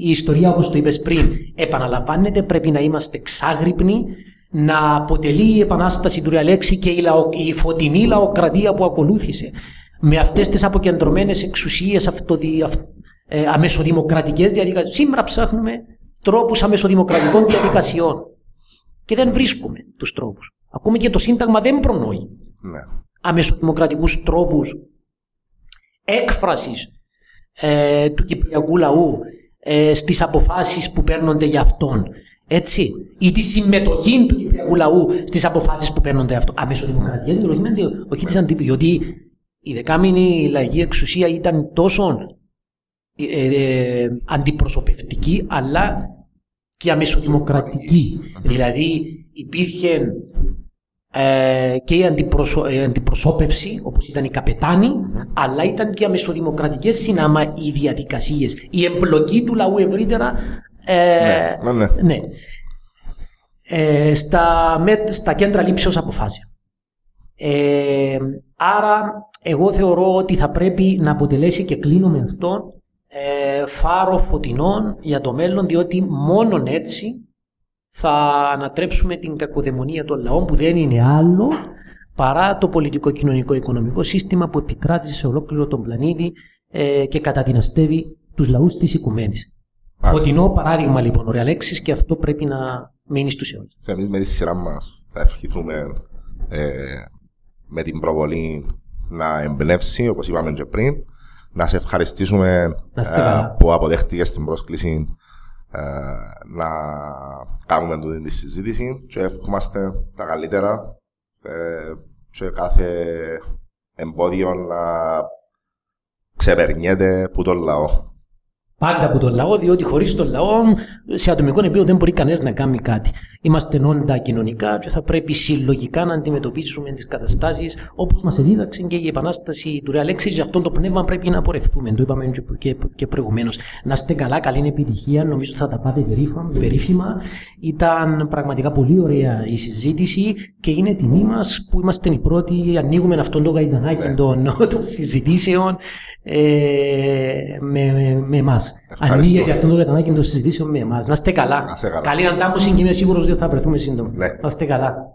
η ιστορία, όπως το είπες πριν, επαναλαμβάνεται, πρέπει να είμαστε ξάγρυπνοι, να αποτελεί η επανάσταση του Ριαλέξη και η, λαο, η φωτεινή λαοκρατία που ακολούθησε με αυτές τις αποκεντρωμένες εξουσίες αυτοδι, αυ, ε, αμεσοδημοκρατικές διαδικασίες. Σήμερα ψάχνουμε τρόπους αμεσοδημοκρατικών διαδικασιών και δεν βρίσκουμε τους τρόπους. Ακούμε και το Σύνταγμα δεν προνοεί Ναι. αμεσοδημοκρατικούς τρόπους έκφρασης ε, του κυπριακού λαού ε, στις αποφάσεις που παίρνονται για αυτόν. Έτσι. Ή τη συμμετοχή του κυπριακού λαού στις αποφάσεις που παίρνονται για αυτόν. Αμεσοδημοκρατικές και όχι, όχι της αντίπη. Γιατί η δεκάμινη λαϊκή εξουσία ήταν τόσο ε, ε, αντιπροσωπευτική αλλά και αμεσοδημοκρατική. Δηλαδή υπήρχε ε, και η αντιπροσω... ε, αντιπροσώπευση, όπως ήταν οι καπετάνοι, αλλά ήταν και αμεσοδημοκρατικές συνάμα οι διαδικασίες. Η εμπλοκή του λαού ευρύτερα ε, Ναι, ναι, ναι. ναι. Ε, στα, με, στα κέντρα λήψεως αποφάσεων. Ε, άρα, εγώ θεωρώ ότι θα πρέπει να αποτελέσει και κλείνω με αυτό ε, φάρο φωτεινών για το μέλλον, διότι μόνον έτσι θα ανατρέψουμε την κακοδαιμονία των λαών που δεν είναι άλλο παρά το πολιτικό, κοινωνικό, οικονομικό σύστημα που επικράτησε σε ολόκληρο τον πλανήτη ε, και καταδυναστεύει τους λαούς της οικουμένης. Μάλιστα. Φωτεινό παράδειγμα λοιπόν ο Ρεαλέξης και αυτό πρέπει να μείνει στους αιώνες. Και εμείς με τη σειρά μας θα ευχηθούμε ε, με την προβολή να εμπνεύσει, όπως είπαμε και πριν, να σε ευχαριστήσουμε Να είστε καλά. που αποδέχτηκες την πρόσκληση ε, να κάνουμε τούτη τη συζήτηση και ευχόμαστε τα καλύτερα ε, και κάθε εμπόδιο να ξεπερνιέται που τον λαό. Πάντα από τον λαό, διότι χωρίς τον λαό σε ατομικό επίπεδο δεν μπορεί κανένας να κάνει κάτι. Είμαστε όντα κοινωνικά και θα πρέπει συλλογικά να αντιμετωπίσουμε τις καταστάσεις όπως μας εδίδαξε και η επανάσταση του Ρεαλέξη. Για αυτό το πνεύμα πρέπει να απορρευτούμε. Το είπαμε και, και, και προηγουμένως. Να είστε καλά, καλή επιτυχία. Νομίζω θα τα πάτε περίφημα. περίφημα. Ήταν πραγματικά πολύ ωραία η συζήτηση και είναι τιμή μας που είμαστε οι πρώτοι. Ανοίγουμε αυτόν τον γαϊντανάκι των, των συζητήσεων ε, με, με, με εμάς. Ευχαριστώ. Ανοίγεται αυτόν τον γαϊντανάκι των συζητήσεων με εμάς. Να είστε καλά. Να είστε καλά. Καλή αντάμωση και είμαι σίγουρος ότι θα βρεθούμε σύντομα. Ναι. Να είστε καλά.